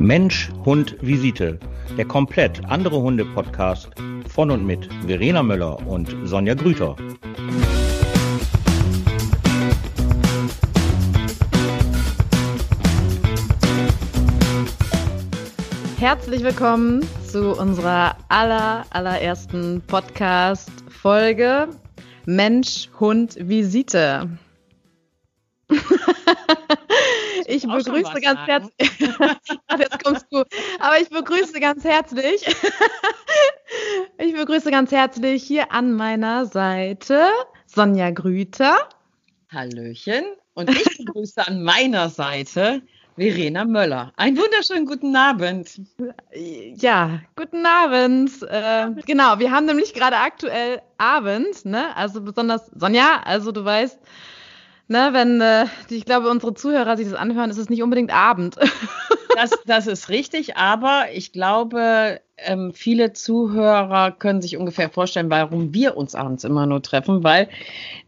Mensch, Hund, Visite. Der komplett andere Hunde-Podcast von und mit Verena Möller und Sonja Grüter. Herzlich willkommen zu unserer aller, allerersten Podcast-Folge Mensch, Hund, Visite. ich begrüße ganz herzlich. Jetzt kommst du. Aber ich begrüße ganz herzlich. ich begrüße ganz herzlich hier an meiner Seite Sonja Grüter. Hallöchen. Und ich begrüße an meiner Seite Verena Möller. Einen wunderschönen guten Abend. Ja, guten Abend. Äh, genau, wir haben nämlich gerade aktuell Abend, ne? Also besonders Sonja, also du weißt, ne, wenn äh, ich glaube, unsere Zuhörer sich das anhören, ist es nicht unbedingt Abend. das, das ist richtig, aber ich glaube, ähm, viele Zuhörer können sich ungefähr vorstellen, warum wir uns abends immer nur treffen, weil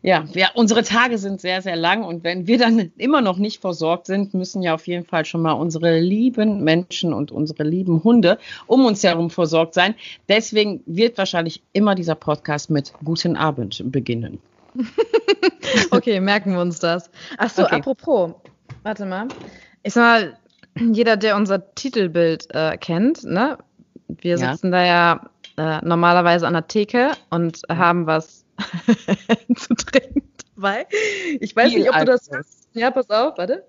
ja, wir, unsere Tage sind sehr, sehr lang und wenn wir dann immer noch nicht versorgt sind, müssen ja auf jeden Fall schon mal unsere lieben Menschen und unsere lieben Hunde um uns herum versorgt sein. Deswegen wird wahrscheinlich immer dieser Podcast mit Guten Abend beginnen. okay, merken wir uns das. Ach so, okay. apropos, warte mal. Ich sag mal, jeder, der unser Titelbild äh, kennt, ne? Wir ja. sitzen da ja äh, normalerweise an der Theke und mhm. haben was zu trinken dabei. Ich weiß Viel nicht, ob du das. Ja, pass auf, warte.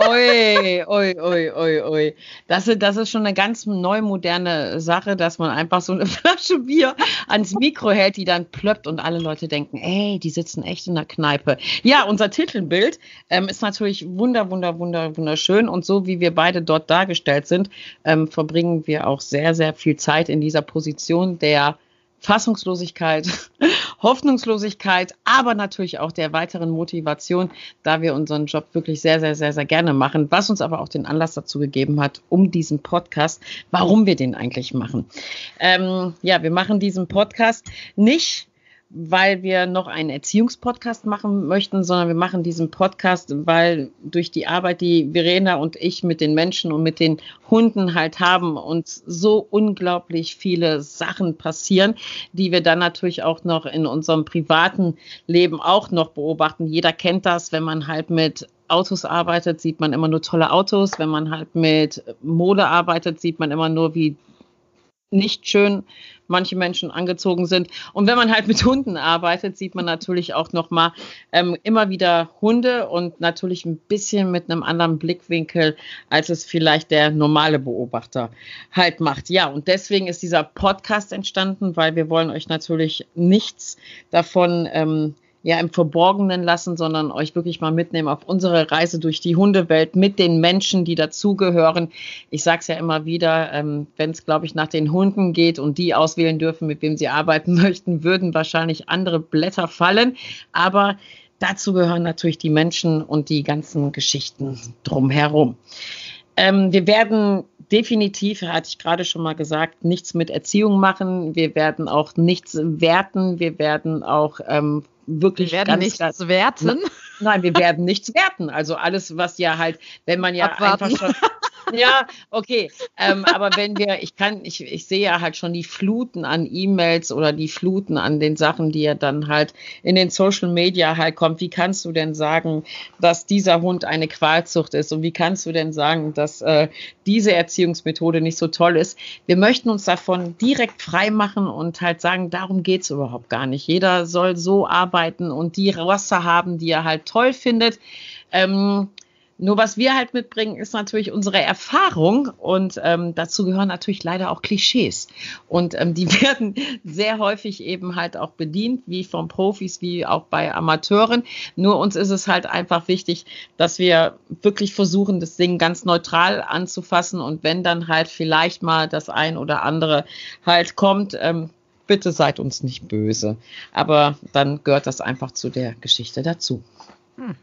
Ui, ui, ui, ui, ui. Das, das ist schon eine ganz neu moderne Sache, dass man einfach so eine Flasche Bier ans Mikro hält, die dann plöppt und alle Leute denken, ey, die sitzen echt in der Kneipe. Ja, unser Titelbild ähm, ist natürlich wunder, wunder, wunder, wunderschön und so wie wir beide dort dargestellt sind, ähm, verbringen wir auch sehr, sehr viel Zeit in dieser Position der Fassungslosigkeit, Hoffnungslosigkeit, aber natürlich auch der weiteren Motivation, da wir unseren Job wirklich sehr, sehr, sehr, sehr gerne machen, was uns aber auch den Anlass dazu gegeben hat, um diesen Podcast, warum wir den eigentlich machen. Ähm, ja, wir machen diesen Podcast nicht, weil wir noch einen Erziehungspodcast machen möchten, sondern wir machen diesen Podcast, weil durch die Arbeit, die Verena und ich mit den Menschen und mit den Hunden halt haben, uns so unglaublich viele Sachen passieren, die wir dann natürlich auch noch in unserem privaten Leben auch noch beobachten. Jeder kennt das, wenn man halt mit Autos arbeitet, sieht man immer nur tolle Autos. Wenn man halt mit Mode arbeitet, sieht man immer nur, wie nicht schön manche Menschen angezogen sind. Und wenn man halt mit Hunden arbeitet, sieht man natürlich auch noch mal ähm, immer wieder Hunde und natürlich ein bisschen mit einem anderen Blickwinkel, als es vielleicht der normale Beobachter halt macht. Ja, und deswegen ist dieser Podcast entstanden, weil wir wollen euch natürlich nichts davon ähm, ja im Verborgenen lassen, sondern euch wirklich mal mitnehmen auf unsere Reise durch die Hundewelt mit den Menschen, die dazugehören. Ich sage es ja immer wieder, ähm, wenn es, glaube ich, nach den Hunden geht und die auswählen dürfen, mit wem sie arbeiten möchten, würden wahrscheinlich andere Blätter fallen. Aber dazu gehören natürlich die Menschen und die ganzen Geschichten drumherum. Ähm, wir werden definitiv, hatte ich gerade schon mal gesagt, nichts mit Erziehung machen. Wir werden auch nichts werten. Wir werden auch ähm, wirklich wir werden ganz, nichts ganz, werten. Nein, wir werden nichts werten. Also alles, was ja halt, wenn man ja Abwarten. einfach schon ja, okay. Ähm, aber wenn wir, ich kann, ich, ich sehe ja halt schon die Fluten an E-Mails oder die Fluten an den Sachen, die ja dann halt in den Social Media halt kommt. Wie kannst du denn sagen, dass dieser Hund eine Qualzucht ist? Und wie kannst du denn sagen, dass äh, diese Erziehungsmethode nicht so toll ist? Wir möchten uns davon direkt frei machen und halt sagen, darum geht's überhaupt gar nicht. Jeder soll so arbeiten und die Rasse haben, die er halt toll findet. Ähm, nur was wir halt mitbringen, ist natürlich unsere Erfahrung und ähm, dazu gehören natürlich leider auch Klischees. Und ähm, die werden sehr häufig eben halt auch bedient, wie von Profis, wie auch bei Amateuren. Nur uns ist es halt einfach wichtig, dass wir wirklich versuchen, das Ding ganz neutral anzufassen und wenn dann halt vielleicht mal das ein oder andere halt kommt, ähm, bitte seid uns nicht böse. Aber dann gehört das einfach zu der Geschichte dazu. Hm.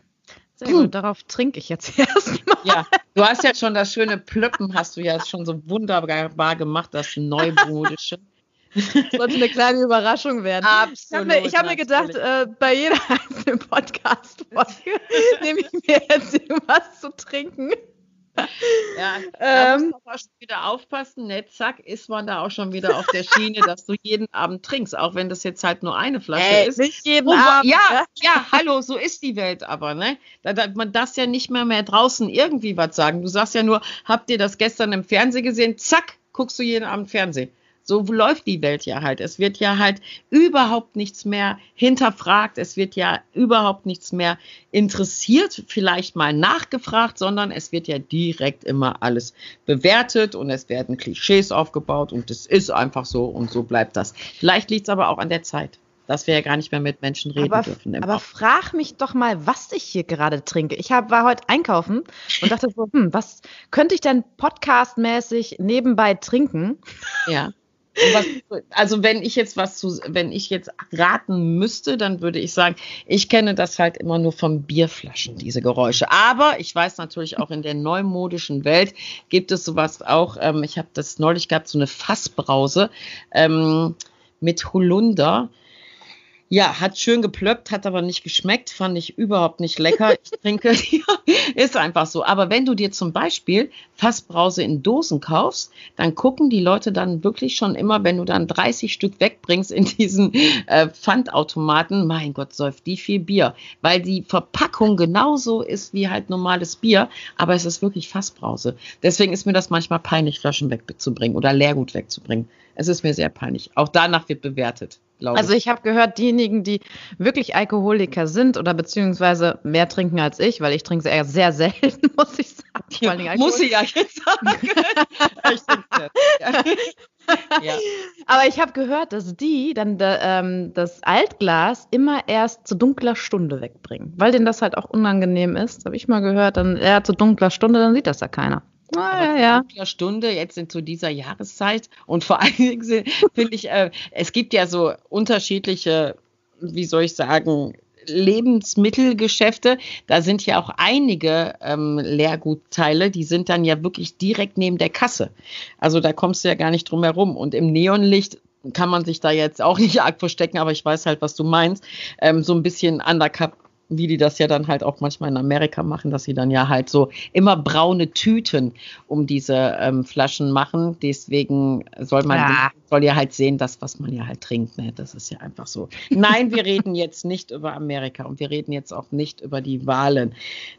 Sehr gut, darauf trinke ich jetzt erstmal. Ja, du hast ja schon das schöne Plöppen, hast du ja schon so wunderbar gemacht, das neumodische. Sollte eine kleine Überraschung werden. Absolut. Ich habe mir, hab mir, gedacht, äh, bei jeder einzelnen Podcast-Folge nehme ich mir jetzt was zu trinken. Ja, da ähm, muss man schon wieder aufpassen. Ne? Zack, ist man da auch schon wieder auf der Schiene, dass du jeden Abend trinkst, auch wenn das jetzt halt nur eine Flasche Ey, ist. Nicht jeden oh, Abend. Ja, ne? ja, hallo, so ist die Welt aber, ne? Da, da, man darf ja nicht mehr mehr draußen irgendwie was sagen. Du sagst ja nur, habt ihr das gestern im Fernsehen gesehen? Zack, guckst du jeden Abend Fernsehen. So läuft die Welt ja halt. Es wird ja halt überhaupt nichts mehr hinterfragt. Es wird ja überhaupt nichts mehr interessiert, vielleicht mal nachgefragt, sondern es wird ja direkt immer alles bewertet und es werden Klischees aufgebaut und es ist einfach so und so bleibt das. Vielleicht liegt es aber auch an der Zeit dass wir ja gar nicht mehr mit Menschen reden aber, dürfen. Aber frag mich doch mal, was ich hier gerade trinke. Ich hab, war heute einkaufen und dachte so, hm, was könnte ich denn podcastmäßig nebenbei trinken? Ja. Was, also wenn ich jetzt was zu, wenn ich jetzt raten müsste, dann würde ich sagen, ich kenne das halt immer nur von Bierflaschen, diese Geräusche. Aber ich weiß natürlich auch in der neumodischen Welt gibt es sowas auch. Ähm, ich habe das neulich gehabt, so eine Fassbrause ähm, mit Holunder. Ja, hat schön geplöppt, hat aber nicht geschmeckt, fand ich überhaupt nicht lecker. Ich trinke, ist einfach so. Aber wenn du dir zum Beispiel Fassbrause in Dosen kaufst, dann gucken die Leute dann wirklich schon immer, wenn du dann 30 Stück wegbringst in diesen äh, Pfandautomaten, mein Gott, säuft die viel Bier. Weil die Verpackung genauso ist wie halt normales Bier, aber es ist wirklich Fassbrause. Deswegen ist mir das manchmal peinlich, Flaschen wegzubringen oder Leergut wegzubringen. Es ist mir sehr peinlich. Auch danach wird bewertet also ich habe gehört, diejenigen, die wirklich Alkoholiker sind oder beziehungsweise mehr trinken als ich, weil ich trinke sehr, sehr selten, muss ich sagen. Ja, muss ich ja jetzt sagen. ich ja. ja. Aber ich habe gehört, dass die dann ähm, das Altglas immer erst zu dunkler Stunde wegbringen, weil denen das halt auch unangenehm ist. Habe ich mal gehört, dann eher zu dunkler Stunde, dann sieht das ja keiner. Ah, ja, ja. Stunde jetzt in zu dieser Jahreszeit und vor allen Dingen finde ich, äh, es gibt ja so unterschiedliche, wie soll ich sagen, Lebensmittelgeschäfte, da sind ja auch einige ähm, Leergutteile, die sind dann ja wirklich direkt neben der Kasse. Also da kommst du ja gar nicht drum herum. Und im Neonlicht kann man sich da jetzt auch nicht arg verstecken, aber ich weiß halt, was du meinst. Ähm, so ein bisschen undercover wie die das ja dann halt auch manchmal in Amerika machen, dass sie dann ja halt so immer braune Tüten um diese ähm, Flaschen machen. Deswegen soll man ja. soll ja halt sehen, das, was man ja halt trinkt. Ne? Das ist ja einfach so. Nein, wir reden jetzt nicht über Amerika und wir reden jetzt auch nicht über die Wahlen.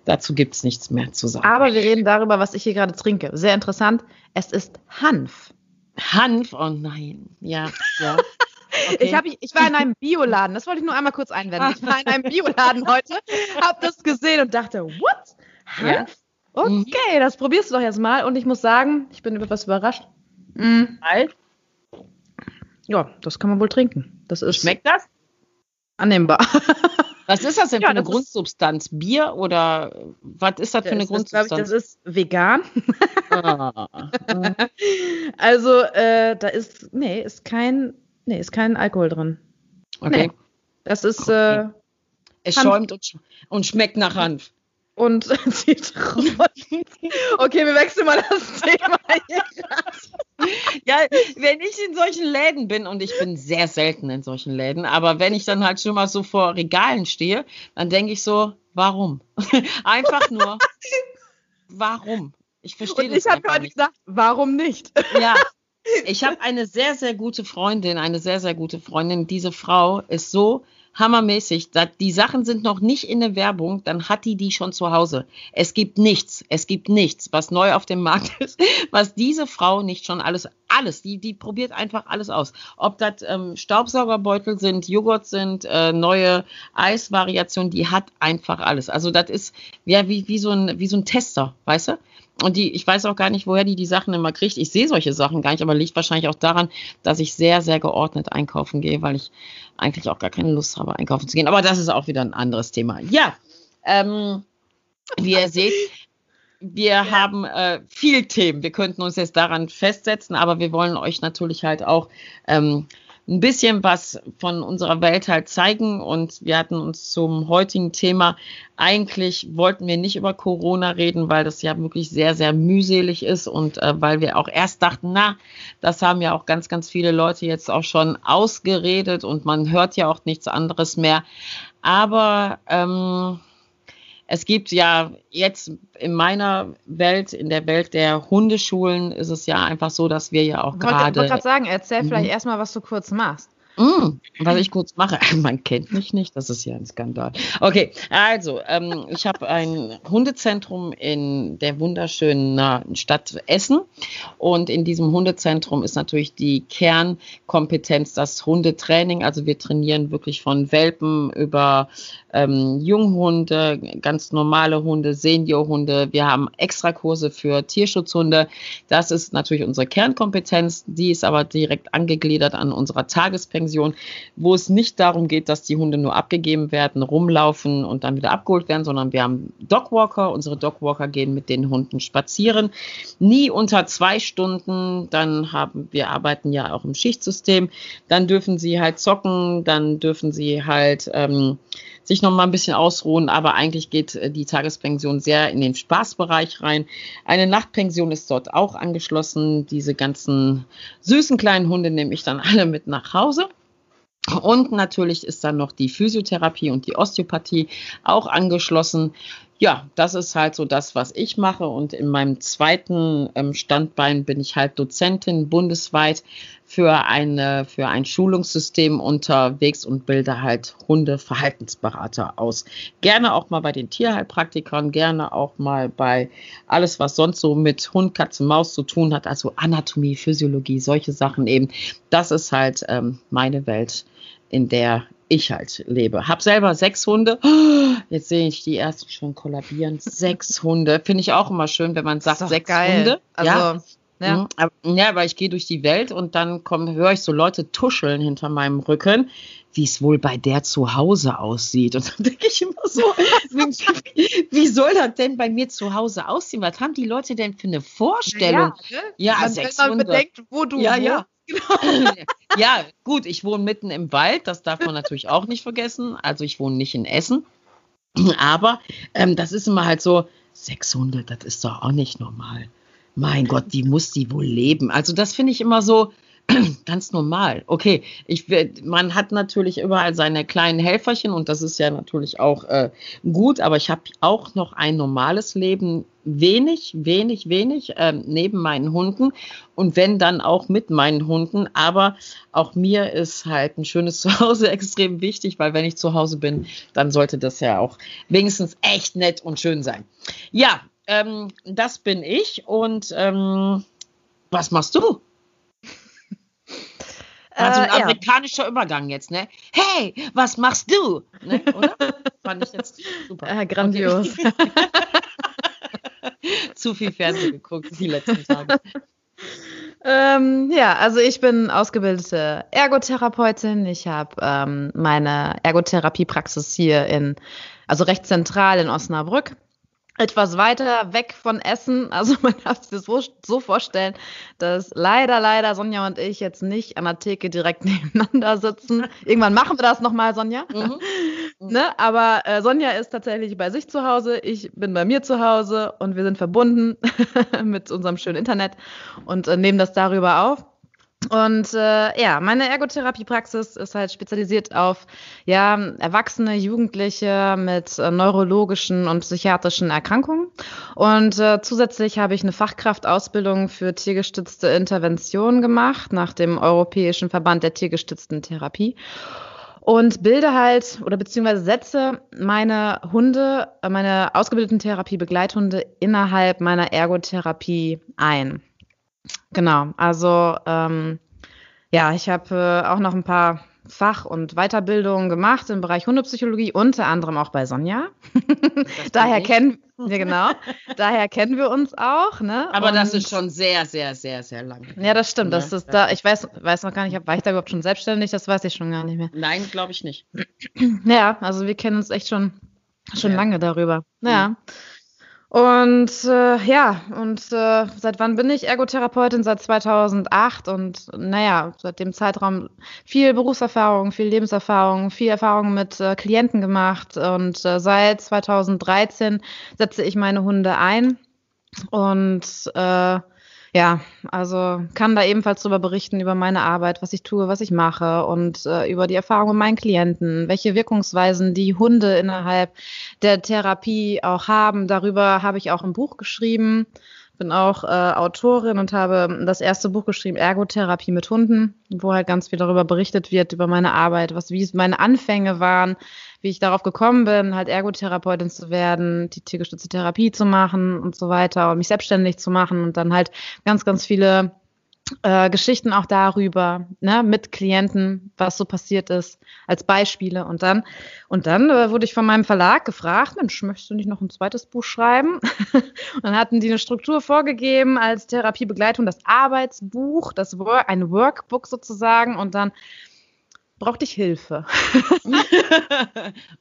Dazu gibt es nichts mehr zu sagen. Aber wir reden darüber, was ich hier gerade trinke. Sehr interessant. Es ist Hanf. Hanf? Oh nein. Ja, ja. Okay. Ich, hab, ich war in einem Bioladen, das wollte ich nur einmal kurz einwenden. Ich war in einem Bioladen heute, habe das gesehen und dachte, what? Ja. Okay, das probierst du doch jetzt mal. Und ich muss sagen, ich bin etwas überrascht. Mhm. Ja, das kann man wohl trinken. Das ist Schmeckt das? Annehmbar. Was ist das denn ja, für eine Grundsubstanz? Bier oder was ist das für eine Grundsubstanz? Das, ich, das ist vegan. Ah. also äh, da ist, nee, ist kein Nee, ist kein Alkohol drin. Okay. Nee, das ist. Okay. Äh, es Hanf. schäumt und, sch und, schmeckt nach Hanf. Und Zitronen. okay, wir wechseln mal das Thema hier Ja, wenn ich in solchen Läden bin, und ich bin sehr selten in solchen Läden, aber wenn ich dann halt schon mal so vor Regalen stehe, dann denke ich so, warum? Einfach nur, warum? Ich verstehe das nicht. Ich habe gerade gesagt, warum nicht? Ja, ich habe eine sehr, sehr gute Freundin, eine sehr, sehr gute Freundin. Diese Frau ist so hammermäßig. Die Sachen sind noch nicht in der Werbung, dann hat die die schon zu Hause. Es gibt nichts, es gibt nichts, was neu auf dem Markt ist, was diese Frau nicht schon alles, alles, die, die probiert einfach alles aus. Ob das ähm, Staubsaugerbeutel sind, Joghurt sind, äh, neue Eisvariationen, die hat einfach alles. Also das ist ja wie, wie, so ein, wie so ein Tester, weißt du? Und die, ich weiß auch gar nicht, woher die die Sachen immer kriegt. Ich sehe solche Sachen gar nicht, aber liegt wahrscheinlich auch daran, dass ich sehr, sehr geordnet einkaufen gehe, weil ich eigentlich auch gar keine Lust habe, einkaufen zu gehen. Aber das ist auch wieder ein anderes Thema. Ja, ähm, wie ihr seht, wir ja. haben äh, viel Themen. Wir könnten uns jetzt daran festsetzen, aber wir wollen euch natürlich halt auch ähm, ein bisschen was von unserer Welt halt zeigen. Und wir hatten uns zum heutigen Thema, eigentlich wollten wir nicht über Corona reden, weil das ja wirklich sehr, sehr mühselig ist und äh, weil wir auch erst dachten, na, das haben ja auch ganz, ganz viele Leute jetzt auch schon ausgeredet und man hört ja auch nichts anderes mehr. Aber ähm, es gibt ja jetzt in meiner Welt, in der Welt der Hundeschulen, ist es ja einfach so, dass wir ja auch gerade. Ich wollte gerade sagen, erzähl mhm. vielleicht erstmal, was du kurz machst. Mm, was ich kurz mache, man kennt mich nicht, das ist ja ein Skandal. Okay, also ähm, ich habe ein Hundezentrum in der wunderschönen Stadt Essen und in diesem Hundezentrum ist natürlich die Kernkompetenz das Hundetraining. Also wir trainieren wirklich von Welpen über ähm, Junghunde, ganz normale Hunde, Seniorhunde. Wir haben Extrakurse für Tierschutzhunde. Das ist natürlich unsere Kernkompetenz. Die ist aber direkt angegliedert an unserer Tagespension, wo es nicht darum geht, dass die Hunde nur abgegeben werden, rumlaufen und dann wieder abgeholt werden, sondern wir haben Dogwalker. Unsere Dogwalker gehen mit den Hunden spazieren. Nie unter zwei Stunden. Dann haben wir arbeiten ja auch im Schichtsystem. Dann dürfen sie halt zocken. Dann dürfen sie halt ähm, sich noch mal ein bisschen ausruhen, aber eigentlich geht äh, die Tagespension sehr in den Spaßbereich rein. Eine Nachtpension ist dort auch angeschlossen. Diese ganzen süßen kleinen Hunde nehme ich dann alle mit nach Hause. Und natürlich ist dann noch die Physiotherapie und die Osteopathie auch angeschlossen. Ja, das ist halt so das, was ich mache. Und in meinem zweiten ähm, Standbein bin ich halt Dozentin bundesweit für, eine, für ein Schulungssystem unterwegs und bilde halt Hundeverhaltensberater aus. Gerne auch mal bei den Tierheilpraktikern, gerne auch mal bei alles, was sonst so mit Hund, Katze, Maus zu tun hat, also Anatomie, Physiologie, solche Sachen eben. Das ist halt ähm, meine Welt, in der ich halt lebe. Hab selber sechs Hunde. Jetzt sehe ich die ersten schon kollabieren. Sechs Hunde. Finde ich auch immer schön, wenn man sagt sechs geil. Hunde. Also, ja. Ja. Mhm, aber, ja, aber ich gehe durch die Welt und dann höre ich so Leute tuscheln hinter meinem Rücken, wie es wohl bei der zu Hause aussieht. Und dann denke ich immer so, wie, wie, soll das denn bei mir zu Hause aussehen? Was haben die Leute denn für eine Vorstellung? Ja, ne? ja man, Wenn man bedenkt, wo du ja, ja. Genau. ja, gut, ich wohne mitten im Wald, das darf man natürlich auch nicht vergessen. Also ich wohne nicht in Essen. Aber ähm, das ist immer halt so, 600, das ist doch auch nicht normal. Mein Gott, die muss die wohl leben. Also das finde ich immer so, ganz normal. Okay, ich, man hat natürlich überall seine kleinen Helferchen und das ist ja natürlich auch äh, gut, aber ich habe auch noch ein normales Leben, wenig, wenig, wenig äh, neben meinen Hunden und wenn dann auch mit meinen Hunden. Aber auch mir ist halt ein schönes Zuhause extrem wichtig, weil wenn ich zu Hause bin, dann sollte das ja auch wenigstens echt nett und schön sein. Ja, ähm, das bin ich und ähm, was machst du? Also ein äh, amerikanischer ja. Übergang jetzt, ne? Hey, was machst du? Ne, oder? Fand ich jetzt super. Äh, grandios. Okay. Zu viel Fernsehen geguckt die letzten Tage. Ähm, ja, also ich bin ausgebildete Ergotherapeutin. Ich habe ähm, meine Ergotherapiepraxis hier in, also recht zentral in Osnabrück etwas weiter weg von Essen. Also man darf sich das so, so, vorstellen, dass leider, leider Sonja und ich jetzt nicht an der Theke direkt nebeneinander sitzen. Irgendwann machen wir das nochmal, Sonja. Mhm. Mhm. ne? Aber äh, Sonja ist tatsächlich bei sich zu Hause, ich bin bei mir zu Hause und wir sind verbunden mit unserem schönen Internet und äh, nehmen das darüber auf. Und äh, ja, meine Ergotherapiepraxis ist halt spezialisiert auf ja, Erwachsene, Jugendliche mit äh, neurologischen und psychiatrischen Erkrankungen. Und äh, zusätzlich habe ich eine Fachkraftausbildung für tiergestützte Intervention gemacht nach dem Europäischen Verband der tiergestützten Therapie und bilde halt oder beziehungsweise setze meine Hunde, äh, meine ausgebildeten Therapiebegleithunde innerhalb meiner Ergotherapie ein. Genau, also ähm, ja, ich habe äh, auch noch ein paar Fach- und Weiterbildungen gemacht im Bereich Hundepsychologie, unter anderem auch bei Sonja. Daher kennen wir genau. Daher kennen wir uns auch. Ne? Aber und, das ist schon sehr, sehr, sehr, sehr lang. Ja, das stimmt. Das ist da. Ich weiß, weiß noch gar nicht, war ich da überhaupt schon selbstständig? Das weiß ich schon gar nicht mehr. Nein, glaube ich nicht. Ja, also wir kennen uns echt schon schon ja. lange darüber. Ja. Mhm. Und äh, ja, und äh, seit wann bin ich Ergotherapeutin? Seit 2008 und naja, seit dem Zeitraum viel Berufserfahrung, viel Lebenserfahrung, viel Erfahrung mit äh, Klienten gemacht und äh, seit 2013 setze ich meine Hunde ein und äh, Ja, also kann da ebenfalls darüber berichten, über meine Arbeit, was ich tue, was ich mache und äh, über die Erfahrung mit meinen Klienten, welche Wirkungsweisen die Hunde innerhalb der Therapie auch haben. Darüber habe ich auch ein Buch geschrieben bin auch äh, Autorin und habe das erste Buch geschrieben, Ergotherapie mit Hunden, wo halt ganz viel darüber berichtet wird, über meine Arbeit, was, wie meine Anfänge waren, wie ich darauf gekommen bin, halt Ergotherapeutin zu werden, die tiergestützte Therapie zu machen und so weiter und mich selbstständig zu machen und dann halt ganz, ganz viele äh, Geschichten auch darüber, ne, mit Klienten, was so passiert ist, als Beispiele. Und dann, und dann äh, wurde ich von meinem Verlag gefragt, Mensch, möchtest du nicht noch ein zweites Buch schreiben? und dann hatten die eine Struktur vorgegeben als Therapiebegleitung, das Arbeitsbuch, das ein Workbook sozusagen. Und dann brauchte ich Hilfe.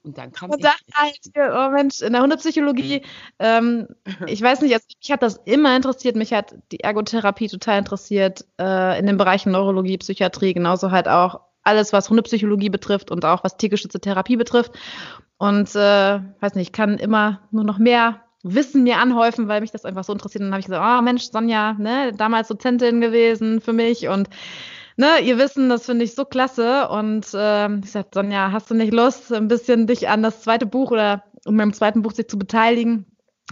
und dann kam und dann ich. Halt, oh Mensch, in der Hundepsychologie, ähm, ich weiß nicht, also mich hat das immer interessiert, mich hat die Ergotherapie total interessiert, äh, in den Bereichen Neurologie, Psychiatrie, genauso halt auch alles, was Hundepsychologie betrifft und auch was tiergeschützte Therapie betrifft. Und äh, weiß nicht, ich kann immer nur noch mehr Wissen mir anhäufen, weil mich das einfach so interessiert. Und dann habe ich gesagt, oh Mensch, Sonja, ne, damals Dozentin gewesen für mich und ne, ihr Wissen, das finde ich so klasse. Und äh, ich sagte, Sonja, hast du nicht Lust, ein bisschen dich an das zweite Buch oder um beim zweiten Buch sich zu beteiligen?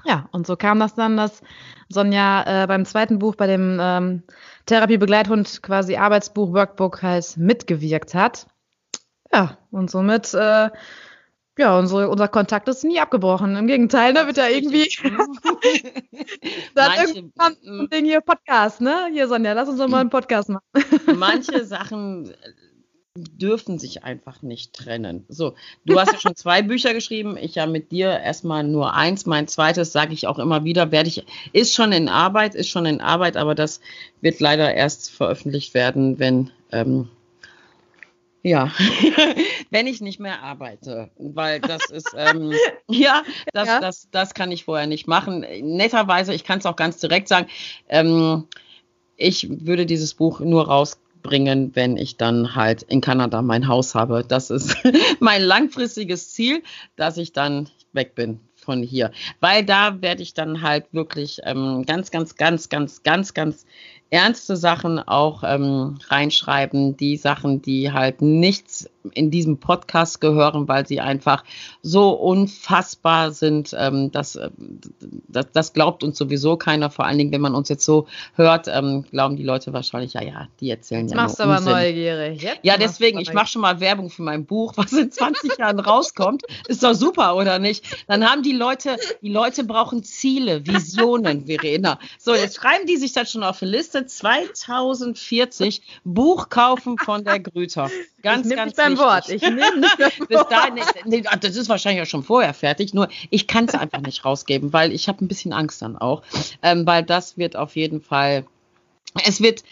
Ja, und so kam das dann, dass Sonja äh, beim zweiten Buch, bei dem ähm, Therapiebegleithund quasi Arbeitsbuch, Workbook halt mitgewirkt hat. Ja, und somit äh, ja, unsere, unser Kontakt ist nie abgebrochen. Im Gegenteil, ne, wird ja irgendwie dann manche, irgendwann ein Ding hier Podcast, ne? Hier, Sonja, lass uns doch mal einen Podcast machen. manche Sachen dürfen sich einfach nicht trennen. So, du hast ja schon zwei Bücher geschrieben, ich ja mit dir erstmal nur eins. Mein zweites sage ich auch immer wieder, werde ich ist schon in Arbeit, ist schon in Arbeit, aber das wird leider erst veröffentlicht werden, wenn ähm, ja, wenn ich nicht mehr arbeite, weil das ist, ähm, ja, das, ja. Das, das kann ich vorher nicht machen. Netterweise, ich kann es auch ganz direkt sagen, ähm, ich würde dieses Buch nur rausbringen, wenn ich dann halt in Kanada mein Haus habe. Das ist mein langfristiges Ziel, dass ich dann weg bin von hier, weil da werde ich dann halt wirklich ähm, ganz, ganz, ganz, ganz, ganz, ganz ernste Sachen auch ähm, reinschreiben, die Sachen, die halt nichts in diesem Podcast gehören, weil sie einfach so unfassbar sind. Ähm, dass, äh, das, das glaubt uns sowieso keiner. Vor allen Dingen, wenn man uns jetzt so hört, ähm, glauben die Leute wahrscheinlich, ja, ja, die erzählen jetzt ja machst nur aber Unsinn. neugierig. Jetzt ja, deswegen, ich mache schon mal Werbung für mein Buch, was in 20 Jahren rauskommt. Ist doch super, oder nicht? Dann haben die Leute, die Leute brauchen Ziele, Visionen, Verena. So, jetzt schreiben die sich das schon auf eine Liste. 2040 Buch kaufen von der Grüter. Ganz, ganz beim Wort. Ich nehme nicht Bis dahin, nee, das ist wahrscheinlich auch schon vorher fertig, nur ich kann es einfach nicht rausgeben, weil ich habe ein bisschen Angst dann auch, ähm, weil das wird auf jeden Fall, es wird,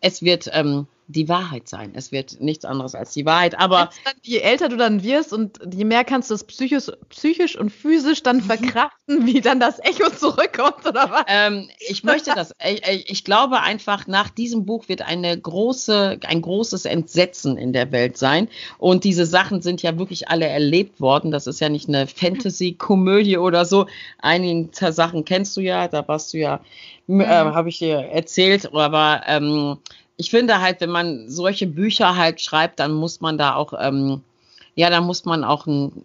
es wird ähm, die Wahrheit sein. Es wird nichts anderes als die Wahrheit. Aber je älter du dann wirst und je mehr kannst du es psychisch, psychisch und physisch dann mhm. verkraften, wie dann das Echo zurückkommt oder was? Ähm, ich möchte das. Ich, ich, glaube einfach, nach diesem Buch wird eine große, ein großes Entsetzen in der Welt sein. Und diese Sachen sind ja wirklich alle erlebt worden. Das ist ja nicht eine Fantasy-Komödie oder so. Einige Sachen kennst du ja, da warst du ja, äh, mhm. habe ich dir erzählt. Aber ähm, ich finde halt, wenn man solche Bücher halt schreibt, dann muss man da auch, ähm, ja, da muss man auch ein,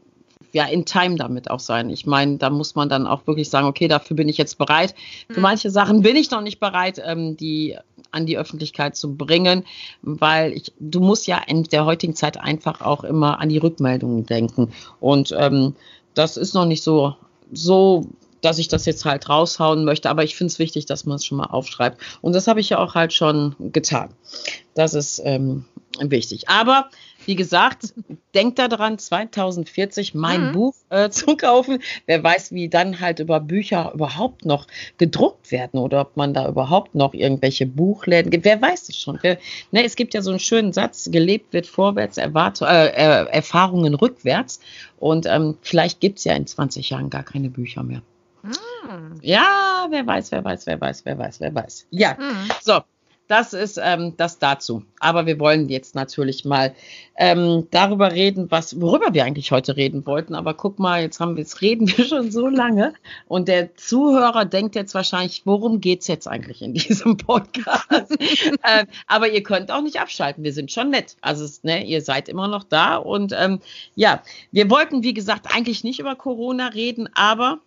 ja, in Time damit auch sein. Ich meine, da muss man dann auch wirklich sagen, okay, dafür bin ich jetzt bereit. Für mhm. manche Sachen bin ich noch nicht bereit, ähm, die an die Öffentlichkeit zu bringen, weil ich, du musst ja in der heutigen Zeit einfach auch immer an die Rückmeldungen denken. Und ähm, das ist noch nicht so, so dass ich das jetzt halt raushauen möchte, aber ich finde es wichtig, dass man es schon mal aufschreibt. Und das habe ich ja auch halt schon getan. Das ist ähm, wichtig. Aber wie gesagt, denkt daran, 2040 mein mhm. Buch äh, zu kaufen. Wer weiß, wie dann halt über Bücher überhaupt noch gedruckt werden oder ob man da überhaupt noch irgendwelche Buchläden gibt. Wer weiß es schon. Wer, ne, es gibt ja so einen schönen Satz, gelebt wird vorwärts, Erwart äh, äh, Erfahrungen rückwärts. Und ähm, vielleicht gibt es ja in 20 Jahren gar keine Bücher mehr. Hm. Ja, wer weiß, wer weiß, wer weiß, wer weiß, wer weiß. Ja, hm. so. das ist ähm, das dazu. Aber wir wollen jetzt natürlich mal ähm, darüber reden, was, worüber wir eigentlich heute reden wollten. Aber guck mal, jetzt haben wir, jetzt reden wir schon so lange. Und der Zuhörer denkt jetzt wahrscheinlich, worum geht's jetzt eigentlich in diesem Podcast? äh, aber ihr könnt auch nicht abschalten. Wir sind schon nett. Also, ne, ihr seid immer noch da. Und ähm, ja, wir wollten, wie gesagt, eigentlich nicht über Corona reden, aber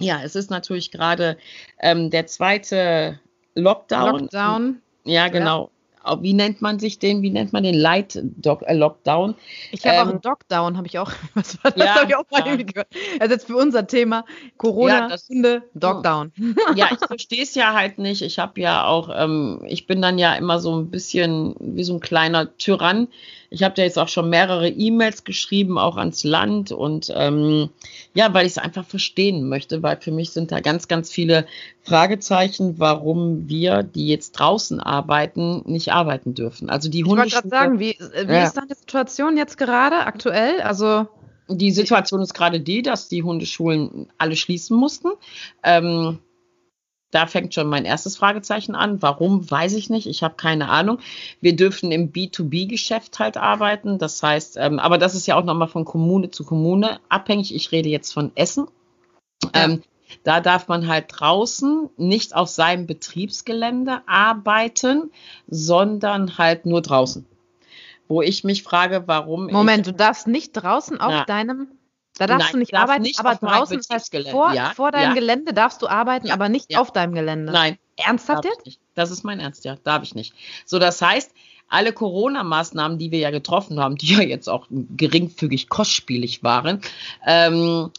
ja, es ist natürlich gerade ähm, der zweite Lockdown. Lockdown. Ja, genau. Ja. Wie nennt man sich den? Wie nennt man den Light äh, Lockdown? Ich habe ähm, auch einen Lockdown, habe ich auch. Was war das? Ja, ich auch mal ja. gehört. Also jetzt für unser Thema Corona, ja, das, Hunde, Lockdown. Ja, ich verstehe es ja halt nicht. Ich habe ja auch, ähm, ich bin dann ja immer so ein bisschen wie so ein kleiner Tyrann ich habe da jetzt auch schon mehrere E-Mails geschrieben, auch ans Land und ähm, ja, weil ich es einfach verstehen möchte, weil für mich sind da ganz, ganz viele Fragezeichen, warum wir, die jetzt draußen arbeiten, nicht arbeiten dürfen. Also die Hunde. Ich wollte gerade sagen, wie, äh, wie ja. ist deine Situation jetzt gerade aktuell? Also die Situation ist gerade die, dass die Hundeschulen alle schließen mussten. Ähm, da fängt schon mein erstes Fragezeichen an. Warum, weiß ich nicht. Ich habe keine Ahnung. Wir dürfen im B2B-Geschäft halt arbeiten. Das heißt, ähm, aber das ist ja auch nochmal von Kommune zu Kommune abhängig. Ich rede jetzt von Essen. Ja. Ähm, da darf man halt draußen nicht auf seinem Betriebsgelände arbeiten, sondern halt nur draußen. Wo ich mich frage, warum. Moment, du darfst nicht draußen auf ja. deinem da darfst Nein, du nicht arbeiten, nicht aber draußen, das heißt, vor, ja, vor deinem ja. Gelände darfst du arbeiten, ja, aber nicht auf deinem Gelände. Nein. Ernsthaft jetzt? Das ist mein Ernst, ja. Darf ich nicht. So, das heißt, alle Corona-Maßnahmen, die wir ja getroffen haben, die ja jetzt auch geringfügig kostspielig waren, ähm,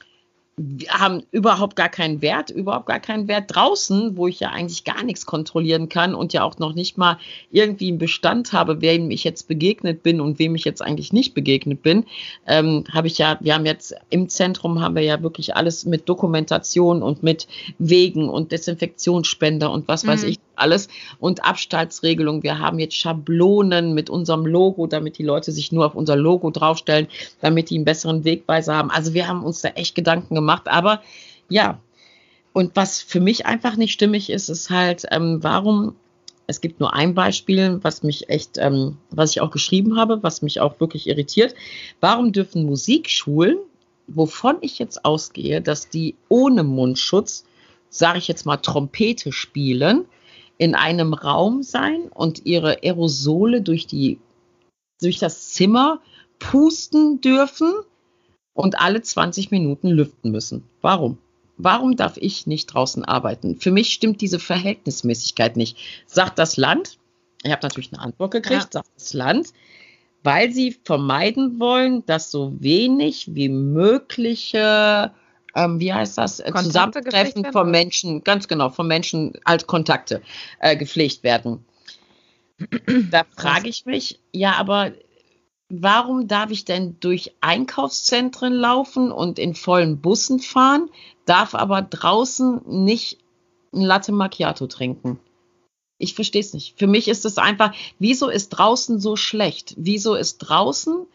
haben überhaupt gar keinen Wert, überhaupt gar keinen Wert draußen, wo ich ja eigentlich gar nichts kontrollieren kann und ja auch noch nicht mal irgendwie einen Bestand habe, wem ich jetzt begegnet bin und wem ich jetzt eigentlich nicht begegnet bin, ähm, habe ich ja, wir haben jetzt im Zentrum haben wir ja wirklich alles mit Dokumentation und mit Wegen und Desinfektionsspender und was weiß mhm. ich alles und Abstandsregelung. Wir haben jetzt Schablonen mit unserem Logo, damit die Leute sich nur auf unser Logo draufstellen, damit die einen besseren Wegweiser haben. Also wir haben uns da echt Gedanken gemacht, aber ja. Und was für mich einfach nicht stimmig ist, ist halt, ähm, warum es gibt nur ein Beispiel, was mich echt, ähm, was ich auch geschrieben habe, was mich auch wirklich irritiert. Warum dürfen Musikschulen, wovon ich jetzt ausgehe, dass die ohne Mundschutz, sage ich jetzt mal, Trompete spielen, in einem Raum sein und ihre Aerosole durch die durch das Zimmer pusten dürfen und alle 20 Minuten lüften müssen. Warum? Warum darf ich nicht draußen arbeiten? Für mich stimmt diese Verhältnismäßigkeit nicht. Sagt das Land, ich habe natürlich eine Antwort gekriegt, ja. sagt das Land, weil sie vermeiden wollen, dass so wenig wie mögliche ähm, wie heißt das, äh, Kontakte Zusammentreffen von Menschen, ganz genau, von Menschen als Kontakte äh, gepflegt werden. da frage ich mich, ja, aber warum darf ich denn durch Einkaufszentren laufen und in vollen Bussen fahren, darf aber draußen nicht ein Latte Macchiato trinken? Ich verstehe es nicht. Für mich ist es einfach, wieso ist draußen so schlecht? Wieso ist draußen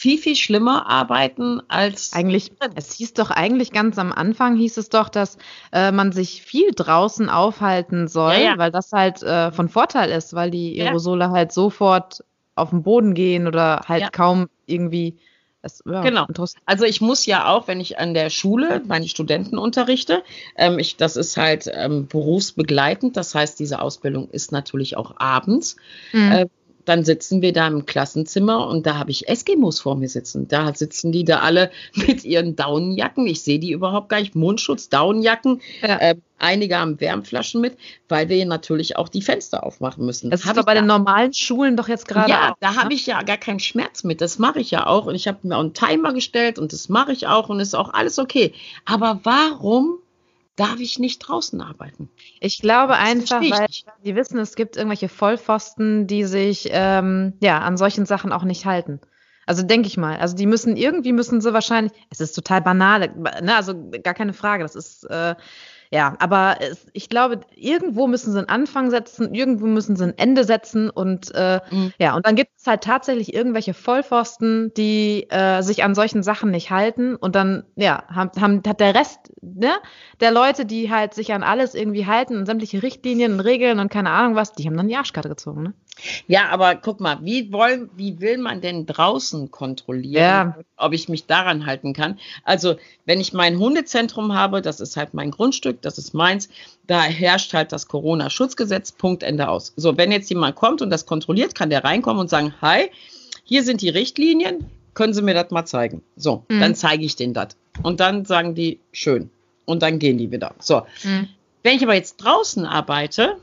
viel, viel schlimmer arbeiten als. Eigentlich, es hieß doch eigentlich ganz am Anfang, hieß es doch, dass äh, man sich viel draußen aufhalten soll, ja, ja. weil das halt äh, von Vorteil ist, weil die Aerosole ja. halt sofort auf den Boden gehen oder halt kaum irgendwie. Das, genau. Also ich muss ja auch, wenn ich an der Schule meine Studenten unterrichte, ähm, ich, das ist halt ähm, berufsbegleitend, das heißt, diese Ausbildung ist natürlich auch abends. Mhm. Äh, dann sitzen wir da im Klassenzimmer und da habe ich Eskimos vor mir sitzen. Da sitzen die da alle mit ihren Daunenjacken. Ich sehe die überhaupt gar nicht. Mundschutz, Daunenjacken. Ja. Äh, einige haben Wärmflaschen mit, weil wir natürlich auch die Fenster aufmachen müssen. Das ist aber bei da, den normalen Schulen doch jetzt gerade. Ja, auch, da ne? habe ich ja gar keinen Schmerz mit. Das mache ich ja auch. Und ich habe mir auch einen Timer gestellt und das mache ich auch und ist auch alles okay. Aber warum darf ich nicht draußen arbeiten. Ich glaube einfach, weil sie wissen, es gibt irgendwelche Vollpfosten, die sich ähm, ja an solchen Sachen auch nicht halten. Also denke ich mal. Also die müssen irgendwie müssen sie wahrscheinlich. Es ist total banal, ne? Also gar keine Frage. Das ist äh, ja, aber es, ich glaube, irgendwo müssen sie einen Anfang setzen, irgendwo müssen sie ein Ende setzen und äh, mhm. ja, und dann gibt es halt tatsächlich irgendwelche Vollpfosten, die äh, sich an solchen Sachen nicht halten und dann, ja, haben, haben, hat der Rest ne, der Leute, die halt sich an alles irgendwie halten und sämtliche Richtlinien und Regeln und keine Ahnung was, die haben dann die Arschkarte gezogen, ne? Ja, aber guck mal, wie wollen, wie will man denn draußen kontrollieren, ja. ob ich mich daran halten kann? Also, wenn ich mein Hundezentrum habe, das ist halt mein Grundstück, das ist meins, da herrscht halt das Corona-Schutzgesetz, Punkt, Ende aus. So, wenn jetzt jemand kommt und das kontrolliert, kann der reinkommen und sagen, hi, hier sind die Richtlinien, können Sie mir das mal zeigen? So, mhm. dann zeige ich denen das. Und dann sagen die, schön. Und dann gehen die wieder. So. Mhm. Wenn ich aber jetzt draußen arbeite,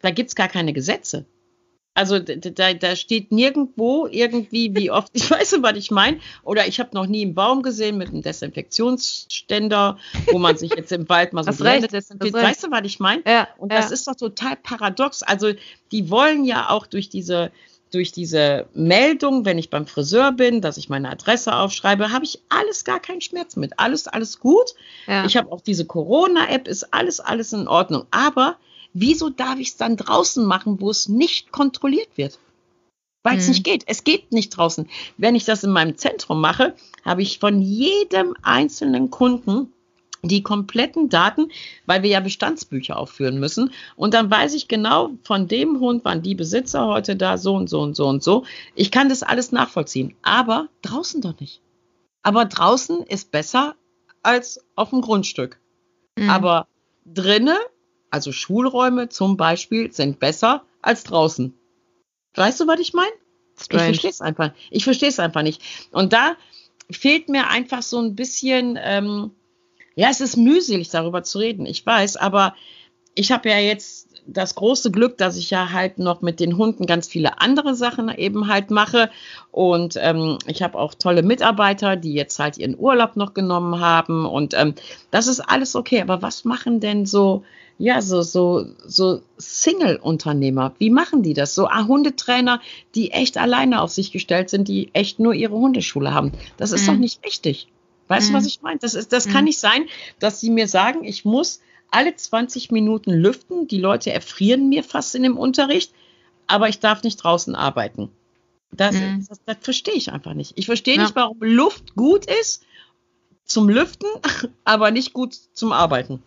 da gibt es gar keine Gesetze. Also da, da steht nirgendwo irgendwie, wie oft, ich weiß nicht, was ich meine. Oder ich habe noch nie einen Baum gesehen mit einem Desinfektionsständer, wo man sich jetzt im Wald mal so die Hände desinfiziert. Weißt du, was ich meine? Ja, Und das ja. ist doch total paradox. Also die wollen ja auch durch diese, durch diese Meldung, wenn ich beim Friseur bin, dass ich meine Adresse aufschreibe, habe ich alles gar keinen Schmerz mit. Alles, alles gut. Ja. Ich habe auch diese Corona-App, ist alles, alles in Ordnung. Aber wieso darf ich es dann draußen machen, wo es nicht kontrolliert wird? Weil es hm. nicht geht. Es geht nicht draußen. Wenn ich das in meinem Zentrum mache, habe ich von jedem einzelnen Kunden die kompletten Daten, weil wir ja Bestandsbücher aufführen müssen. Und dann weiß ich genau, von dem Hund waren die Besitzer heute da, so und so und so und so. Ich kann das alles nachvollziehen. Aber draußen doch nicht. Aber draußen ist besser als auf dem Grundstück. Mhm. Aber drinnen also Schulräume zum Beispiel, sind besser als draußen. Weißt du, was ich meine? Ich verstehe es einfach. Ich verstehe es einfach nicht. Und da fehlt mir einfach so ein bisschen, ähm, ja, es ist mühselig, darüber zu reden. Ich weiß, aber ich habe ja jetzt das große Glück, dass ich ja halt noch mit den Hunden ganz viele andere Sachen eben halt mache. Und ähm, ich habe auch tolle Mitarbeiter, die jetzt halt ihren Urlaub noch genommen haben. Und ähm, das ist alles okay. Aber was machen denn so ja, so, so, so Single-Unternehmer, wie machen die das? So ah, Hundetrainer, die echt alleine auf sich gestellt sind, die echt nur ihre Hundeschule haben. Das ist mhm. doch nicht richtig. Weißt mhm. du, was ich meine? Das, ist, das mhm. kann nicht sein, dass sie mir sagen, ich muss alle 20 Minuten lüften. Die Leute erfrieren mir fast in dem Unterricht, aber ich darf nicht draußen arbeiten. Das, mhm. das, das verstehe ich einfach nicht. Ich verstehe ja. nicht, warum Luft gut ist zum Lüften, aber nicht gut zum Arbeiten.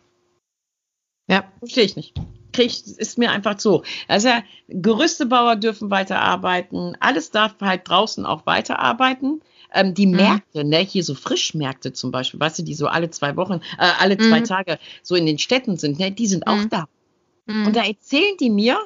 Ja. Verstehe ich nicht. Krieg, ist mir einfach zu. Also Gerüstebauer dürfen weiterarbeiten, alles darf halt draußen auch weiterarbeiten. Ähm, die mhm. Märkte, ne, hier so Frischmärkte zum Beispiel, weißt du, die so alle zwei Wochen, äh, alle zwei mhm. Tage so in den Städten sind, ne, die sind mhm. auch da. Mhm. Und da erzählen die mir,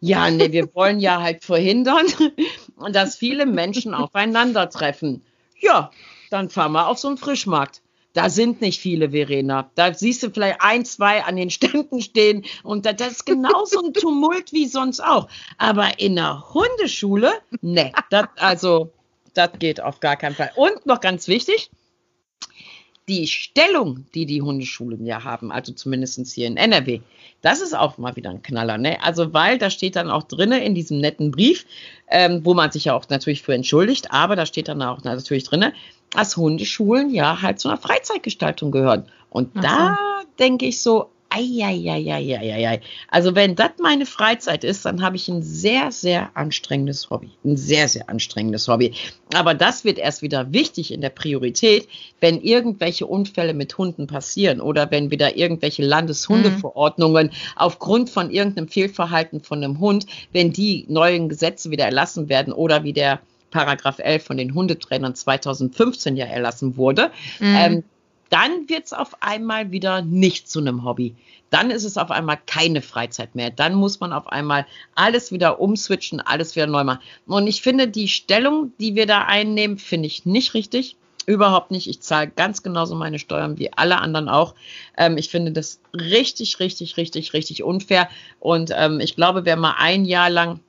ja, ne, wir wollen ja halt verhindern, dass viele Menschen aufeinandertreffen. Ja, dann fahren wir auf so einen Frischmarkt. Da sind nicht viele, Verena. Da siehst du vielleicht ein, zwei an den Ständen stehen und das ist genauso ein Tumult wie sonst auch. Aber in der Hundeschule, ne, also, das geht auf gar keinen Fall. Und noch ganz wichtig, die Stellung, die die Hundeschulen ja haben, also zumindest hier in NRW, das ist auch mal wieder ein Knaller. Ne? Also, weil da steht dann auch drinne in diesem netten Brief, ähm, wo man sich ja auch natürlich für entschuldigt, aber da steht dann auch natürlich drinne, dass Hundeschulen ja halt zu einer Freizeitgestaltung gehören. Und Ach da denke ich so, Eieieiei. Also wenn das meine Freizeit ist, dann habe ich ein sehr, sehr anstrengendes Hobby. Ein sehr, sehr anstrengendes Hobby. Aber das wird erst wieder wichtig in der Priorität, wenn irgendwelche Unfälle mit Hunden passieren oder wenn wieder irgendwelche Landeshundeverordnungen mhm. aufgrund von irgendeinem Fehlverhalten von einem Hund, wenn die neuen Gesetze wieder erlassen werden oder wie der Paragraph 11 von den Hundetrainern 2015 ja erlassen wurde, mhm. ähm, dann wird es auf einmal wieder nicht zu einem Hobby. Dann ist es auf einmal keine Freizeit mehr. Dann muss man auf einmal alles wieder umswitchen, alles wieder neu machen. Und ich finde, die Stellung, die wir da einnehmen, finde ich nicht richtig. Überhaupt nicht. Ich zahle ganz genauso meine Steuern wie alle anderen auch. Ähm, ich finde das richtig, richtig, richtig, richtig unfair. Und ähm, ich glaube, wer mal ein Jahr lang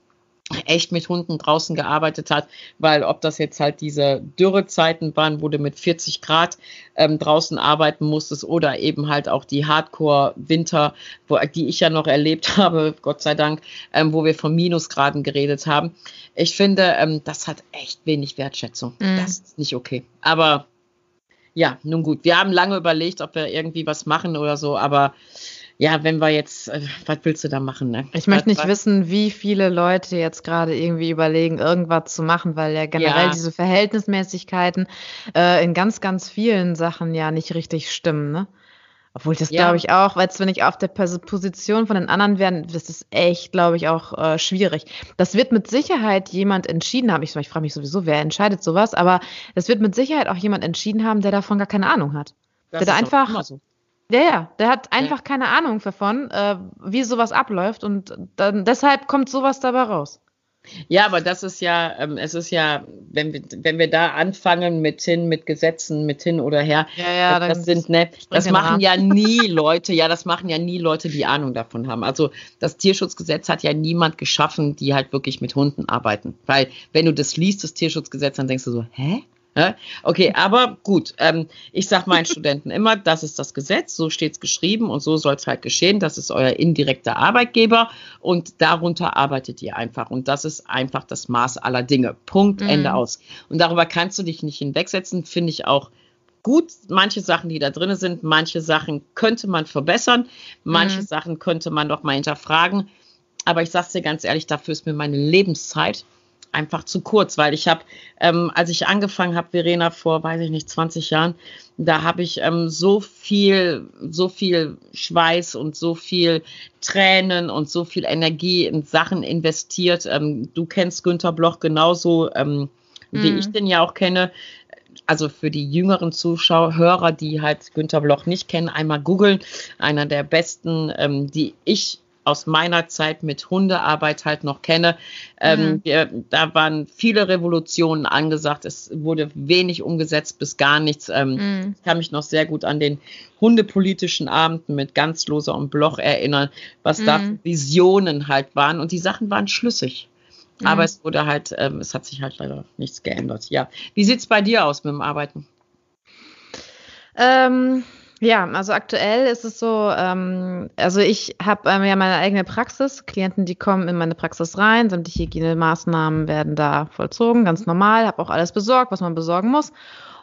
echt mit Hunden draußen gearbeitet hat, weil ob das jetzt halt diese Dürrezeiten waren, wo du mit 40 Grad ähm, draußen arbeiten musstest oder eben halt auch die Hardcore-Winter, die ich ja noch erlebt habe, Gott sei Dank, ähm, wo wir von Minusgraden geredet haben. Ich finde, ähm, das hat echt wenig Wertschätzung. Mhm. Das ist nicht okay. Aber ja, nun gut, wir haben lange überlegt, ob wir irgendwie was machen oder so, aber ja, wenn wir jetzt, äh, was willst du da machen? Ne? Ich möchte nicht was, wissen, wie viele Leute jetzt gerade irgendwie überlegen, irgendwas zu machen, weil ja generell ja. diese Verhältnismäßigkeiten äh, in ganz, ganz vielen Sachen ja nicht richtig stimmen. Ne? Obwohl das ja. glaube ich auch, weil wenn ich auf der Position von den anderen wäre, das ist echt, glaube ich, auch äh, schwierig. Das wird mit Sicherheit jemand entschieden haben. Ich, ich frage mich sowieso, wer entscheidet sowas, aber das wird mit Sicherheit auch jemand entschieden haben, der davon gar keine Ahnung hat. Das der da einfach so. Ja, ja, der hat einfach ja. keine Ahnung davon, äh, wie sowas abläuft und dann, deshalb kommt sowas dabei raus. Ja, aber das ist ja, ähm, es ist ja, wenn wir, wenn wir da anfangen mit hin, mit Gesetzen, mit hin oder her, ja, ja, das, das sind, ne, das machen ja nie Leute, ja, das machen ja nie Leute, die Ahnung davon haben. Also das Tierschutzgesetz hat ja niemand geschaffen, die halt wirklich mit Hunden arbeiten. Weil wenn du das liest, das Tierschutzgesetz, dann denkst du so, hä? Okay, aber gut. Ähm, ich sage meinen Studenten immer, das ist das Gesetz, so steht es geschrieben und so soll es halt geschehen. Das ist euer indirekter Arbeitgeber und darunter arbeitet ihr einfach. Und das ist einfach das Maß aller Dinge. Punkt, mhm. Ende aus. Und darüber kannst du dich nicht hinwegsetzen, finde ich auch gut. Manche Sachen, die da drin sind, manche Sachen könnte man verbessern, manche mhm. Sachen könnte man noch mal hinterfragen. Aber ich sage dir ganz ehrlich, dafür ist mir meine Lebenszeit einfach zu kurz, weil ich habe, ähm, als ich angefangen habe, Verena, vor, weiß ich nicht, 20 Jahren, da habe ich ähm, so viel, so viel Schweiß und so viel Tränen und so viel Energie in Sachen investiert. Ähm, du kennst Günter Bloch genauso, ähm, wie mhm. ich den ja auch kenne. Also für die jüngeren Zuschauer, Hörer, die halt Günter Bloch nicht kennen, einmal googeln. Einer der besten, ähm, die ich aus meiner Zeit mit Hundearbeit halt noch kenne. Ähm, mhm. wir, da waren viele Revolutionen angesagt. Es wurde wenig umgesetzt bis gar nichts. Ähm, mhm. Ich kann mich noch sehr gut an den hundepolitischen Abenden mit Ganzloser und Bloch erinnern, was mhm. da Visionen halt waren. Und die Sachen waren schlüssig. Aber mhm. es wurde halt, ähm, es hat sich halt leider nichts geändert. Ja. Wie sieht es bei dir aus mit dem Arbeiten? Ähm, ja, also aktuell ist es so, ähm, also ich habe ähm, ja meine eigene Praxis, Klienten, die kommen in meine Praxis rein, sämtliche Hygienemaßnahmen werden da vollzogen, ganz normal, habe auch alles besorgt, was man besorgen muss.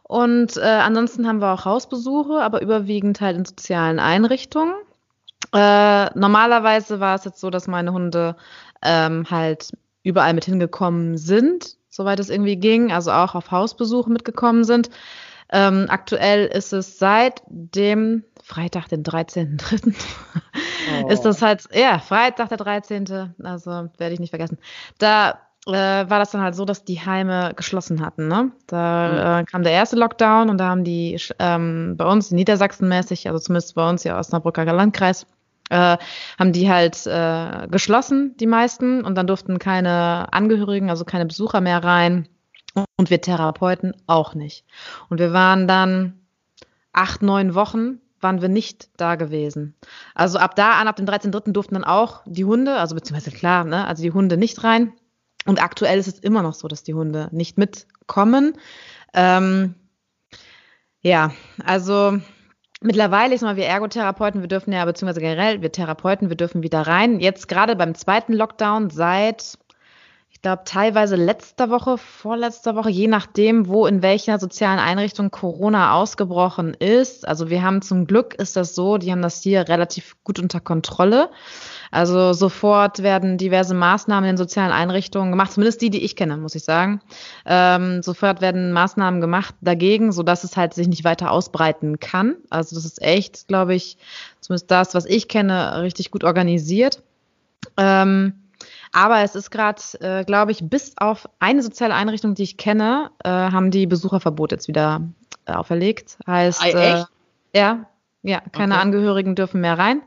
Und äh, ansonsten haben wir auch Hausbesuche, aber überwiegend halt in sozialen Einrichtungen. Äh, normalerweise war es jetzt so, dass meine Hunde ähm, halt überall mit hingekommen sind, soweit es irgendwie ging, also auch auf Hausbesuche mitgekommen sind. Ähm, aktuell ist es seit dem Freitag, den 13.3. Oh. ist das halt, ja, Freitag, der 13. Also werde ich nicht vergessen. Da äh, war das dann halt so, dass die Heime geschlossen hatten. Ne? Da mhm. äh, kam der erste Lockdown und da haben die ähm, bei uns in Niedersachsen mäßig, also zumindest bei uns hier Osnabrücker Landkreis, äh, haben die halt äh, geschlossen, die meisten, und dann durften keine Angehörigen, also keine Besucher mehr rein. Und wir Therapeuten auch nicht. Und wir waren dann acht, neun Wochen waren wir nicht da gewesen. Also ab da an, ab dem 13.3. durften dann auch die Hunde, also beziehungsweise klar, ne, also die Hunde nicht rein. Und aktuell ist es immer noch so, dass die Hunde nicht mitkommen. Ähm, ja, also mittlerweile, ich sag mal, wir Ergotherapeuten, wir dürfen ja, beziehungsweise generell, wir Therapeuten, wir dürfen wieder rein. Jetzt gerade beim zweiten Lockdown seit glaube, teilweise letzter Woche, vorletzter Woche, je nachdem, wo in welcher sozialen Einrichtung Corona ausgebrochen ist. Also wir haben zum Glück ist das so, die haben das hier relativ gut unter Kontrolle. Also sofort werden diverse Maßnahmen in sozialen Einrichtungen gemacht, zumindest die, die ich kenne, muss ich sagen. Ähm, sofort werden Maßnahmen gemacht dagegen, sodass es halt sich nicht weiter ausbreiten kann. Also das ist echt, glaube ich, zumindest das, was ich kenne, richtig gut organisiert. Ähm, aber es ist gerade, äh, glaube ich, bis auf eine soziale Einrichtung, die ich kenne, äh, haben die Besucherverbot jetzt wieder äh, auferlegt. Heißt, äh, ja, ja, keine okay. Angehörigen dürfen mehr rein.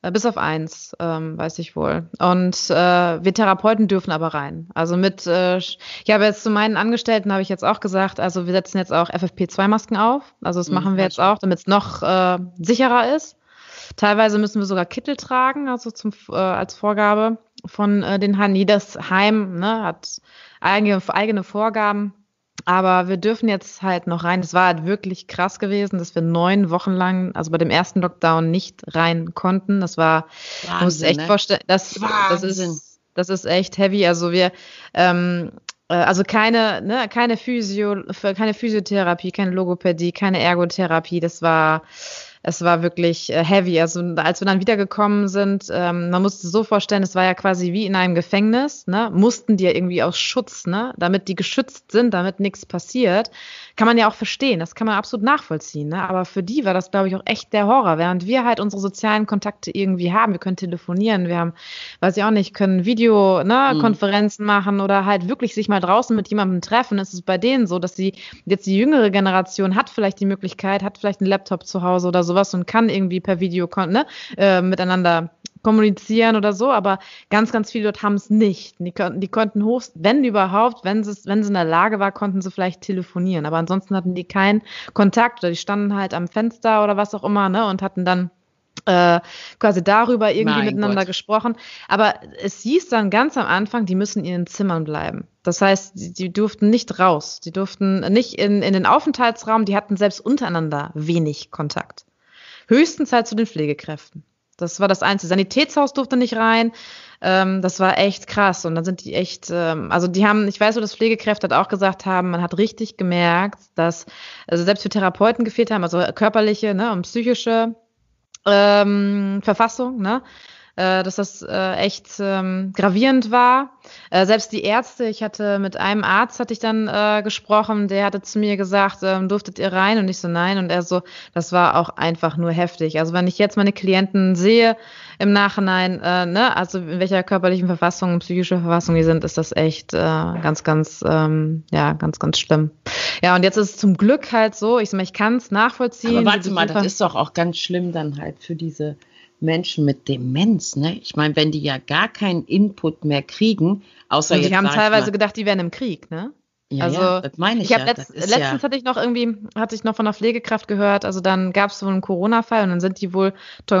Äh, bis auf eins, ähm, weiß ich wohl. Und äh, wir Therapeuten dürfen aber rein. Also mit, äh, ich habe jetzt zu meinen Angestellten, habe ich jetzt auch gesagt, also wir setzen jetzt auch FFP2-Masken auf. Also das mhm, machen wir jetzt auch, damit es noch äh, sicherer ist. Teilweise müssen wir sogar Kittel tragen, also zum, äh, als Vorgabe. Von äh, den Heim. Jedes Heim ne, hat eigene, eigene Vorgaben. Aber wir dürfen jetzt halt noch rein. Es war halt wirklich krass gewesen, dass wir neun Wochen lang, also bei dem ersten Lockdown, nicht rein konnten. Das war, Wahnsinn, muss echt ne? vorstellen, das, das ist, das ist echt heavy. Also wir, ähm, äh, also keine, ne, keine Physio, keine Physiotherapie, keine Logopädie, keine Ergotherapie. Das war, es war wirklich äh, heavy. Also als wir dann wiedergekommen sind, ähm, man musste so vorstellen, es war ja quasi wie in einem Gefängnis, ne? Mussten die ja irgendwie aus Schutz, ne? Damit die geschützt sind, damit nichts passiert. Kann man ja auch verstehen, das kann man absolut nachvollziehen, ne? Aber für die war das, glaube ich, auch echt der Horror. Während wir halt unsere sozialen Kontakte irgendwie haben, wir können telefonieren, wir haben, weiß ich auch nicht, können Video, ne, mhm. Konferenzen machen oder halt wirklich sich mal draußen mit jemandem treffen. Es ist bei denen so, dass die jetzt die jüngere Generation hat vielleicht die Möglichkeit, hat vielleicht einen Laptop zu Hause oder so sowas und kann irgendwie per Video ne, äh, miteinander kommunizieren oder so, aber ganz, ganz viele dort haben es nicht. Die, die konnten hoch, wenn überhaupt, wenn sie, wenn sie in der Lage war, konnten sie vielleicht telefonieren, aber ansonsten hatten die keinen Kontakt oder die standen halt am Fenster oder was auch immer, ne, und hatten dann äh, quasi darüber irgendwie mein miteinander Gott. gesprochen. Aber es hieß dann ganz am Anfang, die müssen in ihren Zimmern bleiben. Das heißt, die, die durften nicht raus, die durften nicht in, in den Aufenthaltsraum, die hatten selbst untereinander wenig Kontakt höchstens halt zu den Pflegekräften. Das war das Einzige. Sanitätshaus durfte nicht rein. Ähm, das war echt krass. Und dann sind die echt, ähm, also die haben, ich weiß so, dass Pflegekräfte halt auch gesagt haben, man hat richtig gemerkt, dass, also selbst für Therapeuten gefehlt haben, also körperliche ne, und psychische ähm, Verfassung, ne? Äh, dass das äh, echt ähm, gravierend war. Äh, selbst die Ärzte, ich hatte mit einem Arzt hatte ich dann äh, gesprochen, der hatte zu mir gesagt, ähm, durftet ihr rein? Und ich so, nein. Und er so, das war auch einfach nur heftig. Also wenn ich jetzt meine Klienten sehe im Nachhinein, äh, ne, also in welcher körperlichen Verfassung, psychischer Verfassung die sind, ist das echt äh, ganz, ganz, ähm, ja, ganz, ganz schlimm. Ja, und jetzt ist es zum Glück halt so, ich, ich kann es nachvollziehen. Aber warte mal, das ist doch auch ganz schlimm dann halt für diese Menschen mit Demenz, ne? Ich meine, wenn die ja gar keinen Input mehr kriegen, außer und. Die haben teilweise mal, gedacht, die wären im Krieg, ne? Ja, also, ja, das meine ich. Ich ja. Letzt, letztens ja hatte ich noch irgendwie, hatte ich noch von einer Pflegekraft gehört, also dann gab es wohl einen Corona-Fall und dann sind die wohl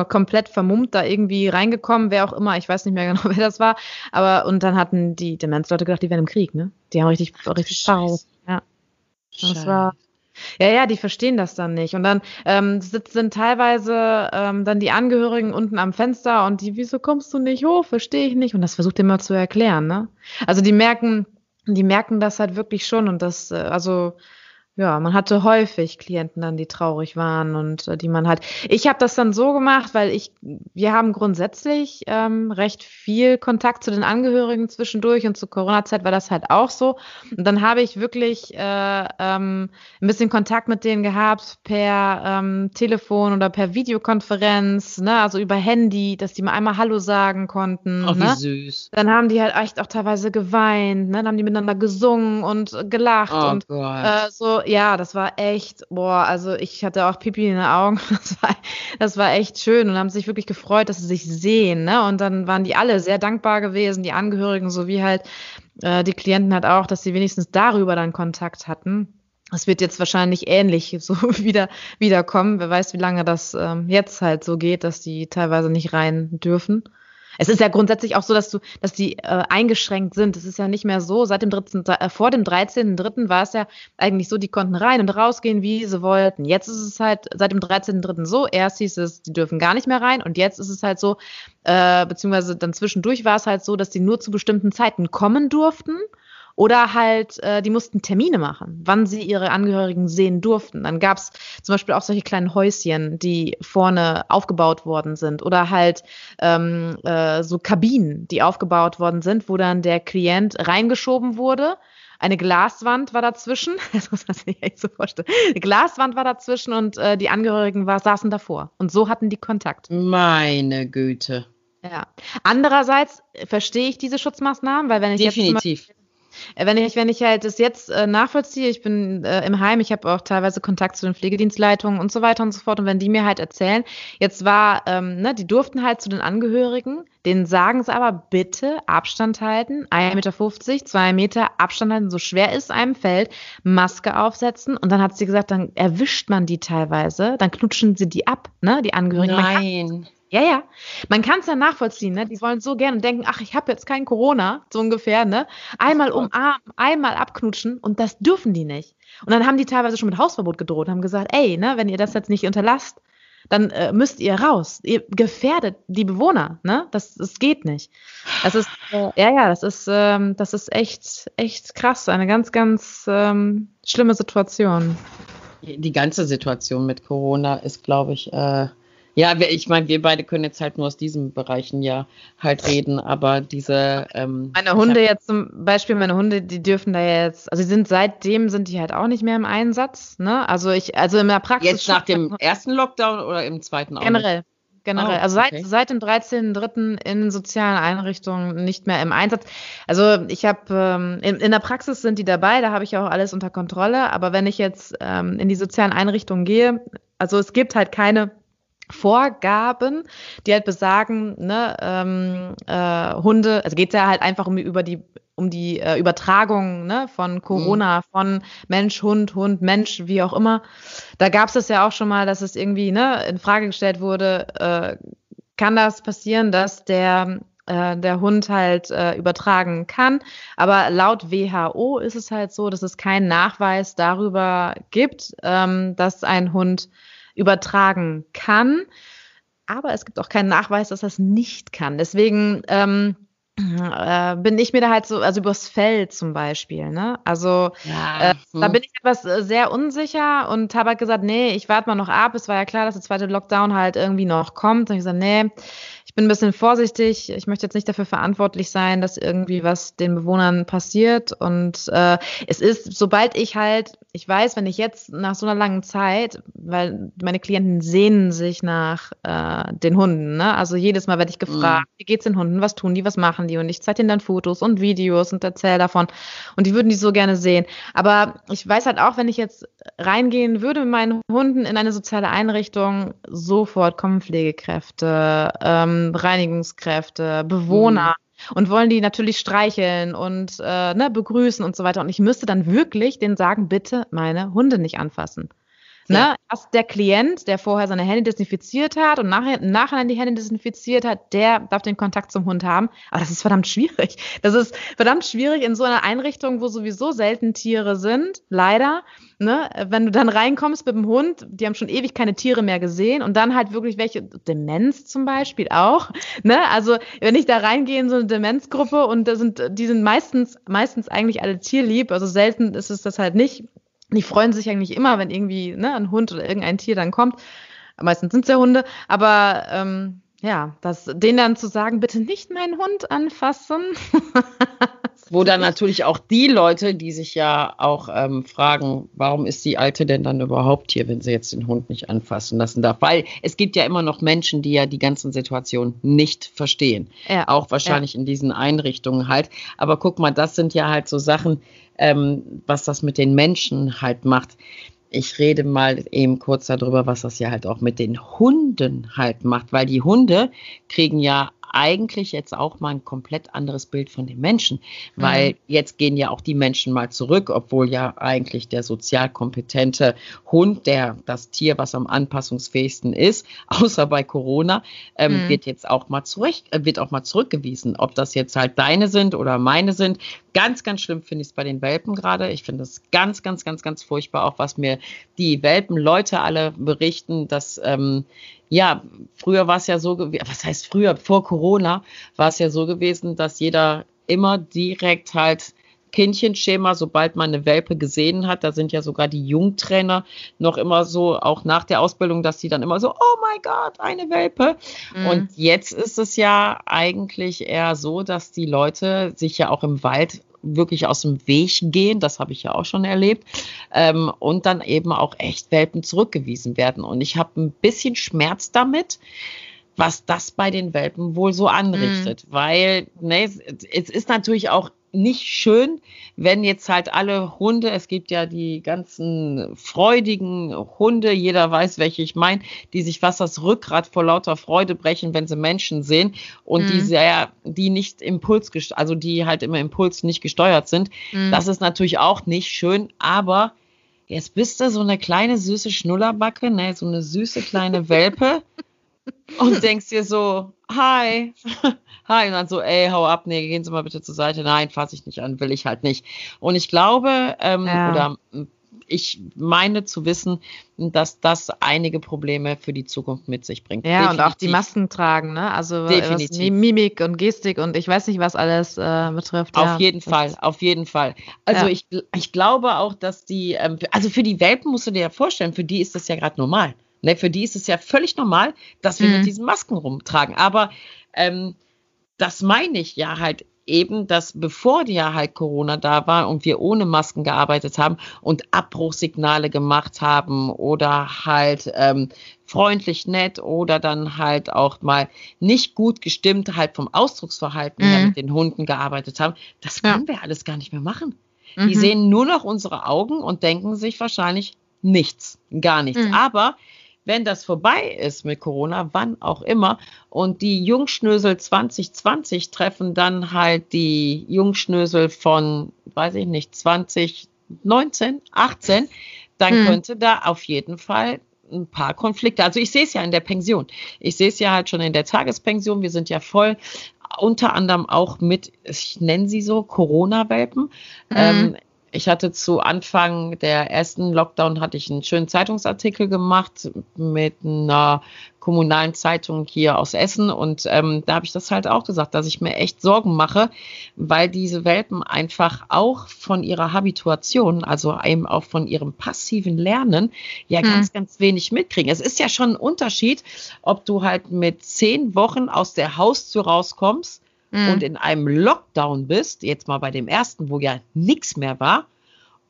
komplett vermummt da irgendwie reingekommen, wer auch immer, ich weiß nicht mehr genau, wer das war, aber und dann hatten die Demenzleute gedacht, die wären im Krieg, ne? Die haben richtig, richtig Schau. Ja. Das war, ja, ja, die verstehen das dann nicht. Und dann ähm, sitzen teilweise ähm, dann die Angehörigen unten am Fenster und die, wieso kommst du nicht hoch? Verstehe ich nicht. Und das versucht immer zu erklären, ne? Also die merken, die merken das halt wirklich schon und das, äh, also ja, man hatte häufig Klienten dann, die traurig waren und äh, die man halt. Ich habe das dann so gemacht, weil ich, wir haben grundsätzlich ähm, recht viel Kontakt zu den Angehörigen zwischendurch und zur Corona-Zeit war das halt auch so. Und dann habe ich wirklich äh, ähm, ein bisschen Kontakt mit denen gehabt per ähm, Telefon oder per Videokonferenz, ne, also über Handy, dass die mal einmal Hallo sagen konnten. Oh, wie ne? süß. Dann haben die halt echt auch teilweise geweint, ne, dann haben die miteinander gesungen und gelacht oh, und Gott. äh, so ja, das war echt, boah, also ich hatte auch Pipi in den Augen. Das war, das war echt schön und haben sich wirklich gefreut, dass sie sich sehen. Ne? Und dann waren die alle sehr dankbar gewesen, die Angehörigen sowie halt äh, die Klienten halt auch, dass sie wenigstens darüber dann Kontakt hatten. Es wird jetzt wahrscheinlich ähnlich so wieder wiederkommen. Wer weiß, wie lange das ähm, jetzt halt so geht, dass die teilweise nicht rein dürfen. Es ist ja grundsätzlich auch so, dass du, dass die äh, eingeschränkt sind. Es ist ja nicht mehr so. Seit dem 13., äh, vor dem 13.3. war es ja eigentlich so, die konnten rein und rausgehen, wie sie wollten. Jetzt ist es halt seit dem 13.3. so. Erst hieß es, die dürfen gar nicht mehr rein und jetzt ist es halt so, äh, beziehungsweise dann zwischendurch war es halt so, dass die nur zu bestimmten Zeiten kommen durften oder halt, äh, die mussten Termine machen, wann sie ihre Angehörigen sehen durften. Dann gab es zum Beispiel auch solche kleinen Häuschen, die vorne aufgebaut worden sind. Oder halt ähm, äh, so Kabinen, die aufgebaut worden sind, wo dann der Klient reingeschoben wurde. Eine Glaswand war dazwischen. Das muss man sich echt so vorstellen. Eine Glaswand war dazwischen und äh, die Angehörigen war, saßen davor. Und so hatten die Kontakt. Meine Güte. Ja. Andererseits verstehe ich diese Schutzmaßnahmen, weil wenn ich Definitiv. jetzt wenn ich, wenn ich halt das jetzt äh, nachvollziehe, ich bin äh, im Heim, ich habe auch teilweise Kontakt zu den Pflegedienstleitungen und so weiter und so fort. Und wenn die mir halt erzählen, jetzt war, ähm, ne, die durften halt zu den Angehörigen, denen sagen sie aber bitte Abstand halten, 1,50 Meter, 2 Meter Abstand halten, so schwer ist einem Feld, Maske aufsetzen. Und dann hat sie gesagt, dann erwischt man die teilweise, dann knutschen sie die ab, ne, die Angehörigen. Nein. Ja, ja. Man kann es ja nachvollziehen, ne? Die wollen so gerne denken, ach, ich habe jetzt kein Corona, so ungefähr, ne? Einmal umarmen, einmal abknutschen und das dürfen die nicht. Und dann haben die teilweise schon mit Hausverbot gedroht, haben gesagt, ey, ne, wenn ihr das jetzt nicht unterlasst, dann äh, müsst ihr raus. Ihr gefährdet die Bewohner, ne? Das, das geht nicht. Das ist, äh, ja, ja, das ist, ähm, das ist echt, echt krass. Eine ganz, ganz ähm, schlimme Situation. Die ganze Situation mit Corona ist, glaube ich, äh, ja, ich meine, wir beide können jetzt halt nur aus diesen Bereichen ja halt reden, aber diese. Ähm, meine Hunde jetzt zum Beispiel, meine Hunde, die dürfen da jetzt, also sie sind seitdem sind die halt auch nicht mehr im Einsatz, ne? Also ich, also in der Praxis. Jetzt nach dem ersten Lockdown oder im zweiten auch? Generell. Nicht? Generell. Oh, also seit, okay. seit dem 13.3. in sozialen Einrichtungen nicht mehr im Einsatz. Also ich habe ähm, in, in der Praxis sind die dabei, da habe ich auch alles unter Kontrolle. Aber wenn ich jetzt ähm, in die sozialen Einrichtungen gehe, also es gibt halt keine Vorgaben, die halt besagen, ne, ähm, äh, Hunde, also geht es ja halt einfach um über die um die äh, Übertragung ne, von Corona, mhm. von Mensch, Hund, Hund, Mensch, wie auch immer. Da gab es das ja auch schon mal, dass es irgendwie ne, in Frage gestellt wurde, äh, kann das passieren, dass der äh, der Hund halt äh, übertragen kann. Aber laut WHO ist es halt so, dass es keinen Nachweis darüber gibt, ähm, dass ein Hund übertragen kann. Aber es gibt auch keinen Nachweis, dass das nicht kann. Deswegen ähm, äh, bin ich mir da halt so, also übers Feld zum Beispiel, ne? Also ja, äh, hm. da bin ich etwas äh, sehr unsicher und habe halt gesagt, nee, ich warte mal noch ab. Es war ja klar, dass der zweite Lockdown halt irgendwie noch kommt. Und ich gesagt, nee, ich bin ein bisschen vorsichtig. Ich möchte jetzt nicht dafür verantwortlich sein, dass irgendwie was den Bewohnern passiert. Und äh, es ist, sobald ich halt, ich weiß, wenn ich jetzt nach so einer langen Zeit, weil meine Klienten sehnen sich nach äh, den Hunden, ne? Also jedes Mal werde ich gefragt, mhm. wie geht's den Hunden, was tun die, was machen die? Und ich zeige ihnen dann Fotos und Videos und erzähle davon. Und die würden die so gerne sehen. Aber ich weiß halt auch, wenn ich jetzt reingehen würde mit meinen Hunden in eine soziale Einrichtung, sofort kommen Pflegekräfte. Ähm, Reinigungskräfte, Bewohner. Mhm. Und wollen die natürlich streicheln und äh, ne, begrüßen und so weiter. Und ich müsste dann wirklich denen sagen, bitte meine Hunde nicht anfassen. Ja. Ne? Erst der Klient, der vorher seine Hände desinfiziert hat und nachher, nachher die Hände desinfiziert hat, der darf den Kontakt zum Hund haben. Aber das ist verdammt schwierig. Das ist verdammt schwierig in so einer Einrichtung, wo sowieso selten Tiere sind, leider. Ne? Wenn du dann reinkommst mit dem Hund, die haben schon ewig keine Tiere mehr gesehen und dann halt wirklich welche, Demenz zum Beispiel auch. Ne? Also wenn ich da reingehe in so eine Demenzgruppe und da sind, die sind meistens, meistens eigentlich alle tierlieb, also selten ist es das halt nicht die freuen sich eigentlich immer, wenn irgendwie ne, ein Hund oder irgendein Tier dann kommt. Meistens sind es ja Hunde, aber ähm, ja, das, denen dann zu sagen, bitte nicht meinen Hund anfassen. Wo dann natürlich auch die Leute, die sich ja auch ähm, fragen, warum ist die Alte denn dann überhaupt hier, wenn sie jetzt den Hund nicht anfassen lassen darf? Weil es gibt ja immer noch Menschen, die ja die ganzen Situationen nicht verstehen. Ja, auch wahrscheinlich ja. in diesen Einrichtungen halt. Aber guck mal, das sind ja halt so Sachen, ähm, was das mit den Menschen halt macht. Ich rede mal eben kurz darüber, was das ja halt auch mit den Hunden halt macht, weil die Hunde kriegen ja eigentlich jetzt auch mal ein komplett anderes Bild von den Menschen, weil mhm. jetzt gehen ja auch die Menschen mal zurück, obwohl ja eigentlich der sozial kompetente Hund, der das Tier, was am anpassungsfähigsten ist, außer bei Corona, ähm, mhm. wird jetzt auch mal zurück, äh, wird auch mal zurückgewiesen, ob das jetzt halt deine sind oder meine sind. Ganz, ganz schlimm finde ich es bei den Welpen gerade. Ich finde es ganz, ganz, ganz, ganz furchtbar, auch was mir die Welpenleute alle berichten, dass ähm, ja, früher war es ja so, was heißt früher, vor Corona war es ja so gewesen, dass jeder immer direkt halt Kindchenschema, sobald man eine Welpe gesehen hat, da sind ja sogar die Jungtrainer noch immer so, auch nach der Ausbildung, dass sie dann immer so, oh mein Gott, eine Welpe. Mhm. Und jetzt ist es ja eigentlich eher so, dass die Leute sich ja auch im Wald wirklich aus dem Weg gehen, das habe ich ja auch schon erlebt, ähm, und dann eben auch echt Welpen zurückgewiesen werden. Und ich habe ein bisschen Schmerz damit, was das bei den Welpen wohl so anrichtet, mhm. weil ne, es ist natürlich auch nicht schön, wenn jetzt halt alle Hunde, es gibt ja die ganzen freudigen Hunde, jeder weiß, welche ich meine, die sich fast das Rückgrat vor lauter Freude brechen, wenn sie Menschen sehen und mhm. die sehr, die nicht Impuls, also die halt immer Impuls nicht gesteuert sind. Mhm. Das ist natürlich auch nicht schön, aber jetzt bist du so eine kleine süße Schnullerbacke, ne, so eine süße kleine Welpe. Und denkst dir so, hi, hi, und dann so, ey, hau ab, nee, gehen Sie mal bitte zur Seite. Nein, fasse ich nicht an, will ich halt nicht. Und ich glaube, ähm, ja. oder ich meine zu wissen, dass das einige Probleme für die Zukunft mit sich bringt. Ja, Definitiv. und auch die Masken tragen, ne? Also was Mimik und Gestik und ich weiß nicht, was alles äh, betrifft. Auf ja, jeden Fall, auf jeden Fall. Also ja. ich, ich glaube auch, dass die, ähm, also für die Welpen musst du dir ja vorstellen, für die ist das ja gerade normal. Ne? Für die ist es ja völlig normal, dass wir mhm. mit diesen Masken rumtragen. Aber ähm, das meine ich ja halt eben, dass bevor ja halt Corona da war und wir ohne Masken gearbeitet haben und Abbruchsignale gemacht haben oder halt ähm, freundlich nett oder dann halt auch mal nicht gut gestimmt halt vom Ausdrucksverhalten mhm. her mit den Hunden gearbeitet haben, das können ja. wir alles gar nicht mehr machen. Mhm. Die sehen nur noch unsere Augen und denken sich wahrscheinlich nichts, gar nichts. Mhm. Aber wenn das vorbei ist mit Corona, wann auch immer, und die Jungschnösel 2020 treffen dann halt die Jungschnösel von, weiß ich nicht, 2019, 18, dann hm. könnte da auf jeden Fall ein paar Konflikte. Also ich sehe es ja in der Pension. Ich sehe es ja halt schon in der Tagespension. Wir sind ja voll unter anderem auch mit, ich nenne sie so, Corona-Welpen. Mhm. Ähm, ich hatte zu Anfang der ersten Lockdown hatte ich einen schönen Zeitungsartikel gemacht mit einer kommunalen Zeitung hier aus Essen und ähm, da habe ich das halt auch gesagt, dass ich mir echt Sorgen mache, weil diese Welpen einfach auch von ihrer Habituation, also eben auch von ihrem passiven Lernen, ja hm. ganz, ganz wenig mitkriegen. Es ist ja schon ein Unterschied, ob du halt mit zehn Wochen aus der Haustür rauskommst mhm. und in einem Lockdown bist, jetzt mal bei dem ersten, wo ja nichts mehr war,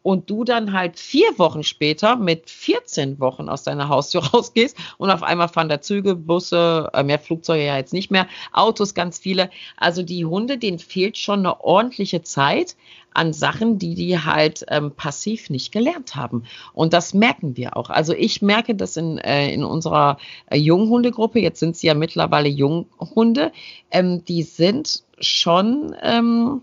und du dann halt vier Wochen später mit 14 Wochen aus deiner Haustür rausgehst und auf einmal fahren da Züge, Busse, äh, mehr Flugzeuge ja jetzt nicht mehr, Autos ganz viele. Also die Hunde, denen fehlt schon eine ordentliche Zeit an Sachen, die die halt ähm, passiv nicht gelernt haben. Und das merken wir auch. Also ich merke das in, äh, in unserer äh, Junghundegruppe, jetzt sind sie ja mittlerweile Junghunde, ähm, die sind schon, ähm,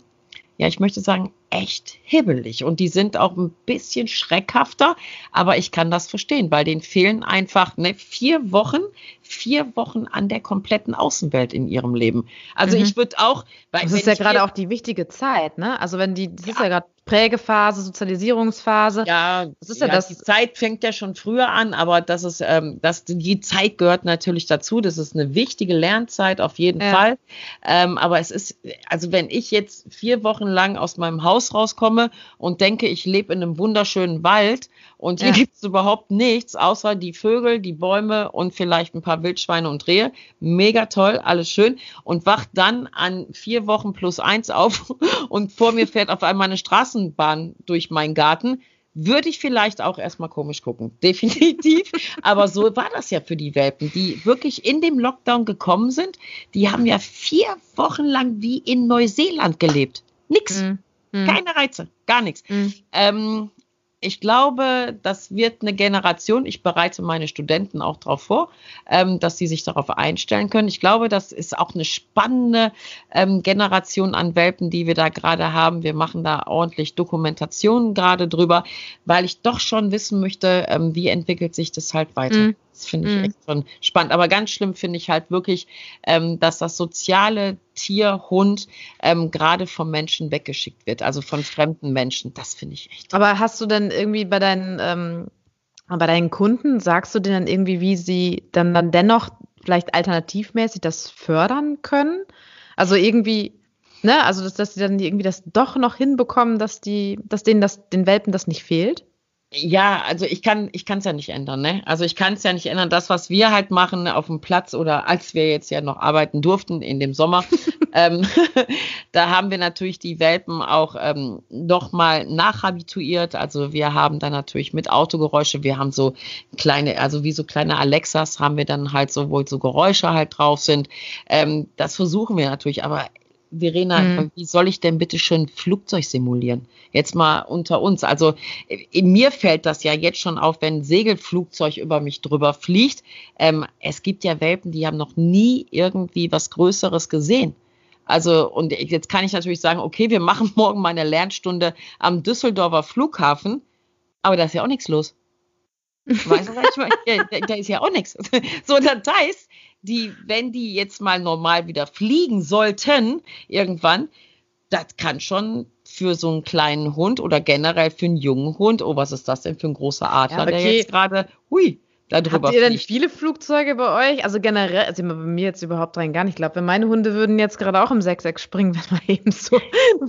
ja, ich möchte sagen, echt hibbelig und die sind auch ein bisschen schreckhafter, aber ich kann das verstehen, weil denen fehlen einfach ne, vier Wochen, vier Wochen an der kompletten Außenwelt in ihrem Leben. Also mhm. ich würde auch, weil das ist ja gerade auch die wichtige Zeit, ne? Also wenn die, das ja. ist ja gerade Prägephase, Sozialisierungsphase. Ja, das ist ja, ja das. Die Zeit fängt ja schon früher an, aber das ist, ähm, das, die Zeit gehört natürlich dazu. Das ist eine wichtige Lernzeit auf jeden ja. Fall. Ähm, aber es ist, also wenn ich jetzt vier Wochen lang aus meinem Haus rauskomme und denke, ich lebe in einem wunderschönen Wald und hier ja. gibt es überhaupt nichts, außer die Vögel, die Bäume und vielleicht ein paar Wildschweine und Rehe. Mega toll, alles schön. Und wacht dann an vier Wochen plus eins auf und vor mir fährt auf einmal eine Straßenbahn durch meinen Garten. Würde ich vielleicht auch erstmal komisch gucken. Definitiv. Aber so war das ja für die Welpen, die wirklich in dem Lockdown gekommen sind. Die haben ja vier Wochen lang wie in Neuseeland gelebt. Nix. Mhm. Keine Reize, gar nichts. Mhm. Ähm, ich glaube, das wird eine Generation, ich bereite meine Studenten auch darauf vor, ähm, dass sie sich darauf einstellen können. Ich glaube, das ist auch eine spannende ähm, Generation an Welpen, die wir da gerade haben. Wir machen da ordentlich Dokumentationen gerade drüber, weil ich doch schon wissen möchte, ähm, wie entwickelt sich das halt weiter. Mhm. Das finde ich mhm. echt schon spannend. Aber ganz schlimm finde ich halt wirklich, ähm, dass das soziale Tier, Hund ähm, gerade vom Menschen weggeschickt wird, also von fremden Menschen. Das finde ich echt. Aber hast du denn irgendwie bei deinen, ähm, bei deinen Kunden, sagst du denen dann irgendwie, wie sie dann, dann dennoch vielleicht alternativmäßig das fördern können? Also irgendwie, ne, also dass, dass sie dann irgendwie das doch noch hinbekommen, dass die, dass denen das, den Welpen das nicht fehlt? Ja, also ich kann ich kann es ja nicht ändern, ne? Also ich kann es ja nicht ändern. Das, was wir halt machen auf dem Platz oder als wir jetzt ja noch arbeiten durften in dem Sommer, ähm, da haben wir natürlich die Welpen auch ähm, noch mal nachhabituiert. Also wir haben dann natürlich mit Autogeräusche, wir haben so kleine, also wie so kleine Alexas haben wir dann halt so, wo so Geräusche halt drauf sind. Ähm, das versuchen wir natürlich, aber Verena, mhm. wie soll ich denn bitte schön Flugzeug simulieren? Jetzt mal unter uns. Also in mir fällt das ja jetzt schon auf, wenn ein Segelflugzeug über mich drüber fliegt. Ähm, es gibt ja Welpen, die haben noch nie irgendwie was Größeres gesehen. Also, und jetzt kann ich natürlich sagen, okay, wir machen morgen mal eine Lernstunde am Düsseldorfer Flughafen, aber da ist ja auch nichts los. Weißt du, meine? Da, da ist ja auch nichts. So, das heißt, die, wenn die jetzt mal normal wieder fliegen sollten, irgendwann, das kann schon für so einen kleinen Hund oder generell für einen jungen Hund, oh, was ist das denn für ein großer Adler, ja, okay. der jetzt gerade, hui, darüber Habt ihr denn viele Flugzeuge bei euch? Also generell, also bei mir jetzt überhaupt rein gar nicht. Ich glaube, wenn meine Hunde würden jetzt gerade auch im Sechseck springen, wenn man eben so.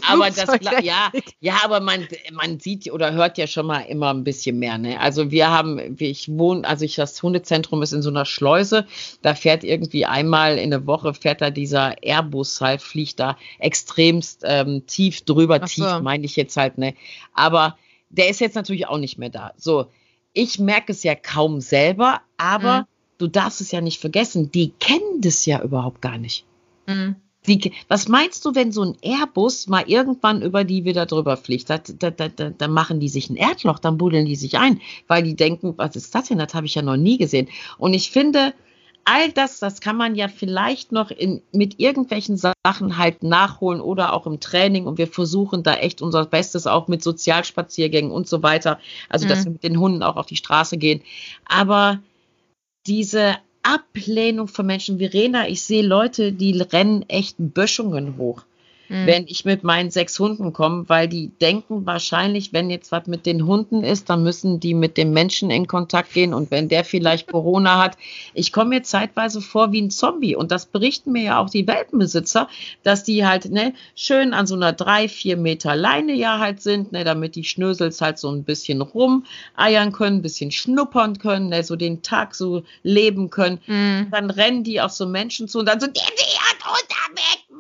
aber das, ja, ja, aber man, man sieht oder hört ja schon mal immer ein bisschen mehr. Ne? Also wir haben, ich wohne, also ich, das Hundezentrum ist in so einer Schleuse. Da fährt irgendwie einmal in der Woche fährt da dieser Airbus halt, fliegt da extremst ähm, tief drüber, so. tief meine ich jetzt halt, ne? Aber der ist jetzt natürlich auch nicht mehr da. So, ich merke es ja kaum selber, aber mhm. du darfst es ja nicht vergessen, die kennen das ja überhaupt gar nicht. Mhm. Die, was meinst du, wenn so ein Airbus mal irgendwann über die wieder drüber fliegt? Da, da, da, da machen die sich ein Erdloch, dann buddeln die sich ein, weil die denken, was ist das denn? Das habe ich ja noch nie gesehen. Und ich finde, all das, das kann man ja vielleicht noch in, mit irgendwelchen Sachen halt nachholen oder auch im Training. Und wir versuchen da echt unser Bestes auch mit Sozialspaziergängen und so weiter. Also, mhm. dass wir mit den Hunden auch auf die Straße gehen. Aber diese Ablehnung von Menschen, Verena, ich sehe Leute, die rennen echt Böschungen hoch mhm. wenn ich mit meinen sechs Hunden komme, weil die denken wahrscheinlich, wenn jetzt was mit den Hunden ist, dann müssen die mit dem Menschen in Kontakt gehen und wenn der vielleicht Corona hat, ich komme mir zeitweise vor wie ein Zombie und das berichten mir ja auch die Welpenbesitzer, dass die halt ne, schön an so einer drei, vier Meter Leine ja halt sind, ne, damit die Schnösels halt so ein bisschen rumeiern können, ein bisschen schnuppern können, ne, so den Tag so leben können. Mhm. Dann rennen die auf so Menschen zu und dann so, der hat unter weg.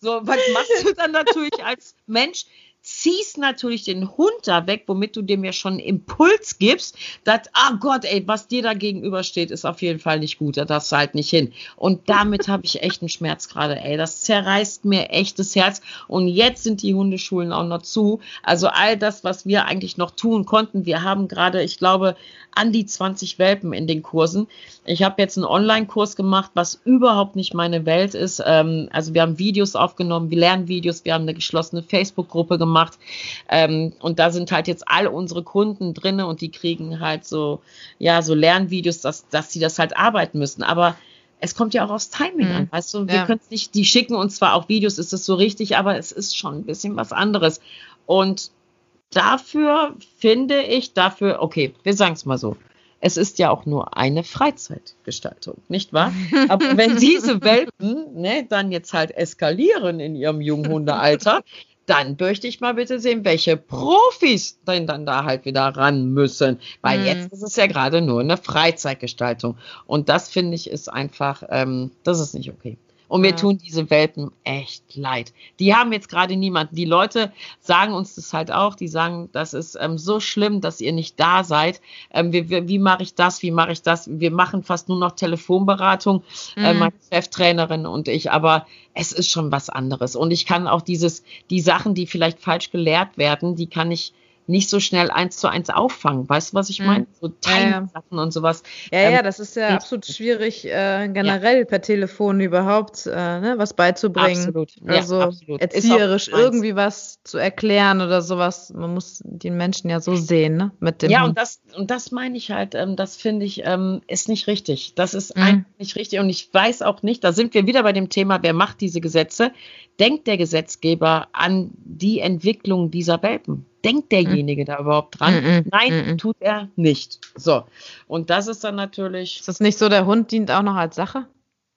So, was machst du dann natürlich als Mensch? Ziehst natürlich den Hund da weg, womit du dem ja schon Impuls gibst, dass, ah Gott, ey, was dir da gegenübersteht, ist auf jeden Fall nicht gut, da darfst du halt nicht hin. Und damit habe ich echt einen Schmerz gerade, ey. Das zerreißt mir echt das Herz. Und jetzt sind die Hundeschulen auch noch zu. Also all das, was wir eigentlich noch tun konnten, wir haben gerade, ich glaube, an die 20 Welpen in den Kursen. Ich habe jetzt einen Online-Kurs gemacht, was überhaupt nicht meine Welt ist. Ähm, also wir haben Videos aufgenommen, wir lernen Videos, wir haben eine geschlossene Facebook-Gruppe gemacht ähm, und da sind halt jetzt alle unsere Kunden drinne und die kriegen halt so, ja, so Lernvideos, dass, dass sie das halt arbeiten müssen. Aber es kommt ja auch aufs Timing mhm. an, weißt du? Wir ja. können es nicht, die schicken uns zwar auch Videos, ist es so richtig, aber es ist schon ein bisschen was anderes. Und dafür finde ich, dafür, okay, wir sagen es mal so. Es ist ja auch nur eine Freizeitgestaltung, nicht wahr? Aber wenn diese Welpen ne, dann jetzt halt eskalieren in ihrem Junghundealter, dann möchte ich mal bitte sehen, welche Profis denn dann da halt wieder ran müssen. Weil mhm. jetzt ist es ja gerade nur eine Freizeitgestaltung. Und das finde ich ist einfach, ähm, das ist nicht okay. Und mir ja. tun diese Welpen echt leid. Die haben jetzt gerade niemanden. Die Leute sagen uns das halt auch. Die sagen, das ist ähm, so schlimm, dass ihr nicht da seid. Ähm, wie wie, wie mache ich das? Wie mache ich das? Wir machen fast nur noch Telefonberatung, äh, mhm. äh, meine Cheftrainerin und ich. Aber es ist schon was anderes. Und ich kann auch dieses, die Sachen, die vielleicht falsch gelehrt werden, die kann ich nicht so schnell eins zu eins auffangen. Weißt du, was ich meine? Mhm. So Teilsachen ja, ja. und sowas. Ja, ähm, ja, das ist ja absolut schwierig, äh, generell ja. per Telefon überhaupt äh, ne, was beizubringen. Absolut. Also absolut. erzieherisch irgendwie was zu erklären oder sowas. Man muss den Menschen ja so sehen, ne? Mit dem ja, und das, und das meine ich halt, ähm, das finde ich, ähm, ist nicht richtig. Das ist mhm. einfach nicht richtig. Und ich weiß auch nicht, da sind wir wieder bei dem Thema, wer macht diese Gesetze? Denkt der Gesetzgeber an die Entwicklung dieser Welpen? denkt derjenige mhm. da überhaupt dran? Mhm. Nein, mhm. tut er nicht. So. Und das ist dann natürlich. Ist das nicht so, der Hund dient auch noch als Sache?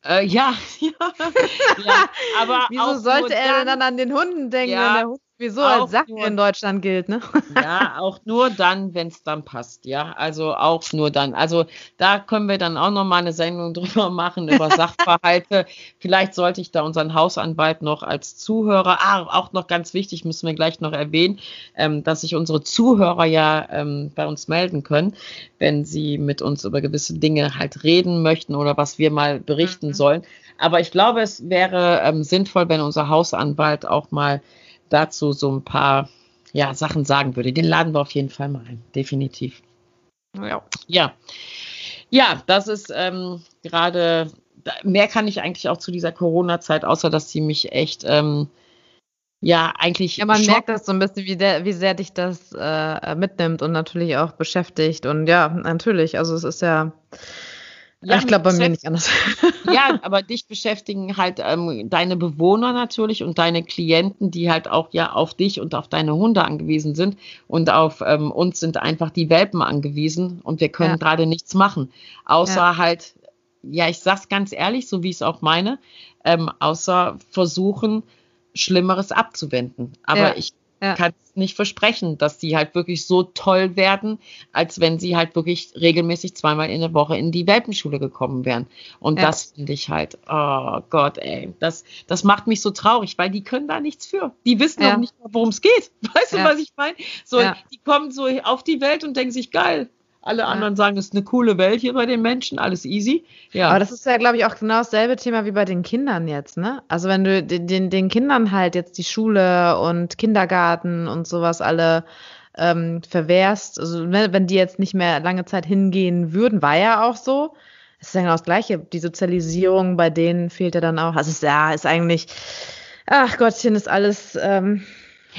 Äh, ja, ja, ja, aber wieso sollte er denn dann an den Hunden denken, ja, wenn der Hund Wieso als Sache in Deutschland gilt, ne? Ja, auch nur dann, wenn es dann passt, ja. Also auch nur dann. Also da können wir dann auch nochmal eine Sendung drüber machen, über Sachverhalte. Vielleicht sollte ich da unseren Hausanwalt noch als Zuhörer, ah, auch noch ganz wichtig, müssen wir gleich noch erwähnen, ähm, dass sich unsere Zuhörer ja ähm, bei uns melden können, wenn sie mit uns über gewisse Dinge halt reden möchten oder was wir mal berichten mhm. sollen. Aber ich glaube, es wäre ähm, sinnvoll, wenn unser Hausanwalt auch mal dazu so ein paar ja, Sachen sagen würde. Den laden wir auf jeden Fall mal ein, definitiv. Ja. Ja, ja das ist ähm, gerade, mehr kann ich eigentlich auch zu dieser Corona-Zeit, außer dass sie mich echt, ähm, ja, eigentlich. Ja, man merkt das so ein bisschen, wie, der, wie sehr dich das äh, mitnimmt und natürlich auch beschäftigt. Und ja, natürlich, also es ist ja Ja, ich glaube bei mir nicht anders. ja, aber dich beschäftigen halt ähm, deine Bewohner natürlich und deine Klienten, die halt auch ja auf dich und auf deine Hunde angewiesen sind. Und auf ähm, uns sind einfach die Welpen angewiesen und wir können ja. gerade nichts machen. Außer ja. halt, ja, ich sag's ganz ehrlich, so wie ich es auch meine, ähm, außer versuchen, Schlimmeres abzuwenden. Aber ja. ich ja. kann nicht versprechen, dass die halt wirklich so toll werden, als wenn sie halt wirklich regelmäßig zweimal in der Woche in die Welpenschule gekommen wären. Und ja. das finde ich halt, oh Gott, ey, das, das macht mich so traurig, weil die können da nichts für. Die wissen ja. auch nicht, worum es geht. Weißt du, was ich meine? So, die kommen so auf die Welt und denken sich, geil, alle ja. anderen sagen, es ist eine coole Welt hier bei den Menschen, alles easy. Ja. Aber das ist ja, glaube ich, auch genau dasselbe Thema wie bei den Kindern jetzt, ne? Also wenn du den, den, Kindern halt jetzt die Schule und Kindergarten und sowas alle ähm, verwehrst, also ne, wenn die jetzt nicht mehr lange Zeit hingehen würden, war ja auch so. Es ist ja genau das Gleiche. Die Sozialisierung bei denen fehlt ja dann auch. Also es ist, ja, ist eigentlich, ach Gottchen, ist alles. Ähm,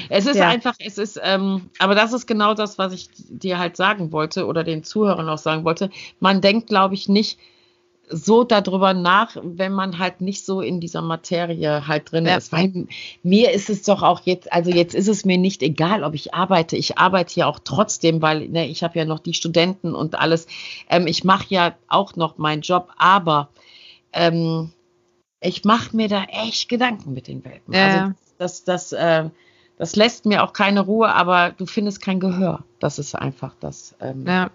es ist ja. einfach, es ist, ähm, aber das ist genau das, was ich dir halt sagen wollte oder den Zuhörern auch sagen wollte. Man denkt, glaube ich, nicht so darüber nach, wenn man halt nicht so in dieser Materie halt drin ja. ist. Weil mir ist es doch auch jetzt, also jetzt ist es mir nicht egal, ob ich arbeite. Ich arbeite ja auch trotzdem, weil ne, ich habe ja noch die Studenten und alles. Ähm, ich mache ja auch noch meinen Job, aber ähm, ich mache mir da echt Gedanken mit den Welpen. Ja. Also das, das, äh, das lässt mir auch keine Ruhe, aber du findest kein Gehör. Das ist einfach das. Ähm, ja.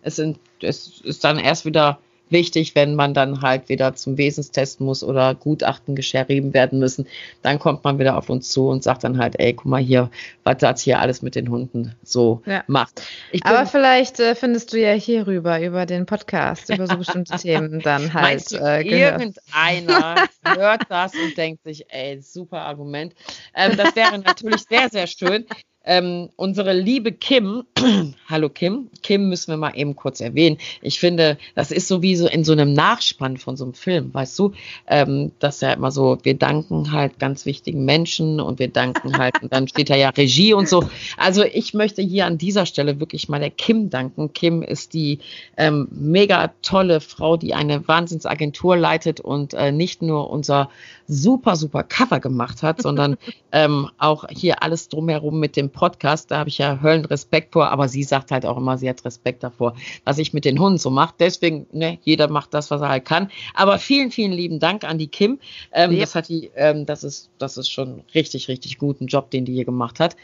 Es, sind, es ist dann erst wieder wichtig, wenn man dann halt wieder zum Wesenstest muss oder Gutachten geschrieben werden müssen. Dann kommt man wieder auf uns zu und sagt dann halt, ey, guck mal hier, was das hier alles mit den Hunden so ja. macht. Aber vielleicht äh, findest du ja hier rüber, über den Podcast, über so bestimmte Themen dann halt. Meinst du, äh, irgendeiner hört das und denkt sich, ey, super Argument. Ähm, das wäre natürlich sehr, sehr schön. Ähm, unsere liebe Kim, hallo Kim, Kim müssen wir mal eben kurz erwähnen. Ich finde, das ist so wie so in so einem Nachspann von so einem Film, weißt du, ähm, dass ja immer so, wir danken halt ganz wichtigen Menschen und wir danken halt, und dann steht da ja Regie und so. Also ich möchte hier an dieser Stelle wirklich mal der Kim danken. Kim ist die ähm, mega tolle Frau, die eine Wahnsinnsagentur leitet und äh, nicht nur unser super, super Cover gemacht hat, sondern ähm, auch hier alles drumherum mit dem Podcast. Da habe ich ja Höllenrespekt vor, aber sie sagt halt auch immer, sie hat Respekt davor, was ich mit den Hunden so mache. Deswegen, ne, jeder macht das, was er halt kann. Aber vielen, vielen lieben Dank an die Kim. Ähm, ja. Das hat die, ähm, das ist, das ist schon richtig, richtig guten Job, den die hier gemacht hat.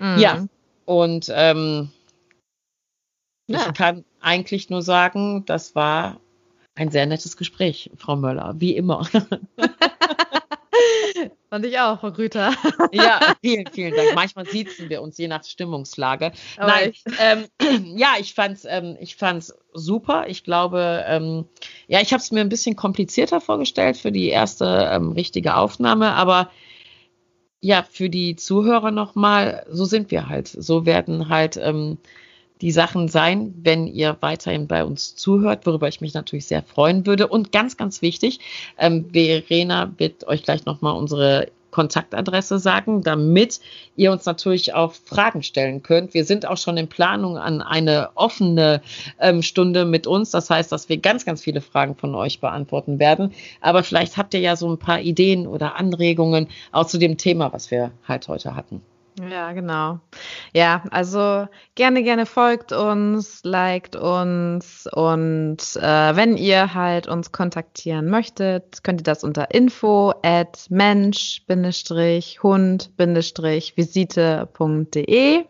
Mhm. Ja. Und ähm, ja. ich kann eigentlich nur sagen, das war ein sehr nettes Gespräch, Frau Möller, wie immer. Fand ich auch, Frau Rüther. Ja, vielen, vielen Dank. Manchmal sitzen wir uns je nach Stimmungslage. Aber Nein, ähm, ja, ich fand's, ähm, ich fand's super. Ich glaube, ähm, ja, ich habe es mir ein bisschen komplizierter vorgestellt für die erste ähm, richtige Aufnahme, aber ja, für die Zuhörer nochmal, so sind wir halt. So werden halt ähm, die Sachen sein, wenn ihr weiterhin bei uns zuhört, worüber ich mich natürlich sehr freuen würde. Und ganz, ganz wichtig, ähm, Verena wird euch gleich nochmal unsere Kontaktadresse sagen, damit ihr uns natürlich auch Fragen stellen könnt. Wir sind auch schon in Planung an eine offene ähm, Stunde mit uns. Das heißt, dass wir ganz, ganz viele Fragen von euch beantworten werden. Aber vielleicht habt ihr ja so ein paar Ideen oder Anregungen auch zu dem Thema, was wir halt heute hatten. Ja, genau. Ja, also gerne, gerne folgt uns, liked uns und äh, wenn ihr halt uns kontaktieren möchtet, könnt ihr das unter info at mensch-hund-visite.de.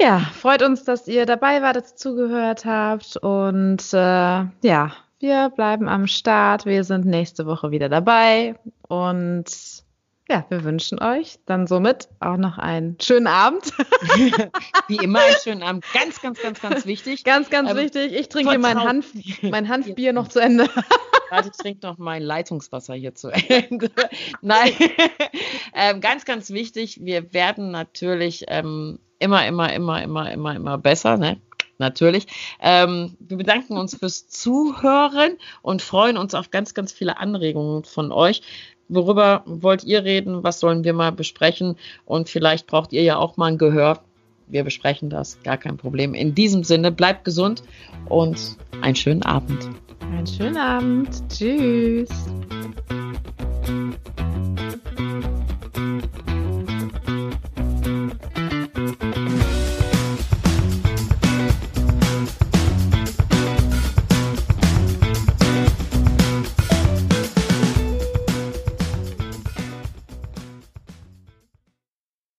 Ja, freut uns, dass ihr dabei wart, dass ihr zugehört habt und äh, ja, wir bleiben am Start. Wir sind nächste Woche wieder dabei und ja, wir wünschen euch dann somit auch noch einen schönen Abend. Wie immer einen schönen Abend. Ganz, ganz, ganz, ganz wichtig. Ganz, ganz ähm, wichtig. Ich trinke mein, Hanf, mein Hanfbier noch zu Ende. Warte, ich trinke noch mein Leitungswasser hier zu Ende. Nein, ähm, ganz, ganz wichtig. Wir werden natürlich ähm, immer, immer, immer, immer, immer, immer besser. Ne? natürlich. Ähm, wir bedanken uns fürs Zuhören und freuen uns auf ganz, ganz viele Anregungen von euch worüber wollt ihr reden? Was sollen wir mal besprechen? Und vielleicht braucht ihr ja auch mal ein Gehör. Wir besprechen das, gar kein Problem. In diesem Sinne, bleibt gesund und einen schönen Abend. Einen schönen Abend. Tschüss.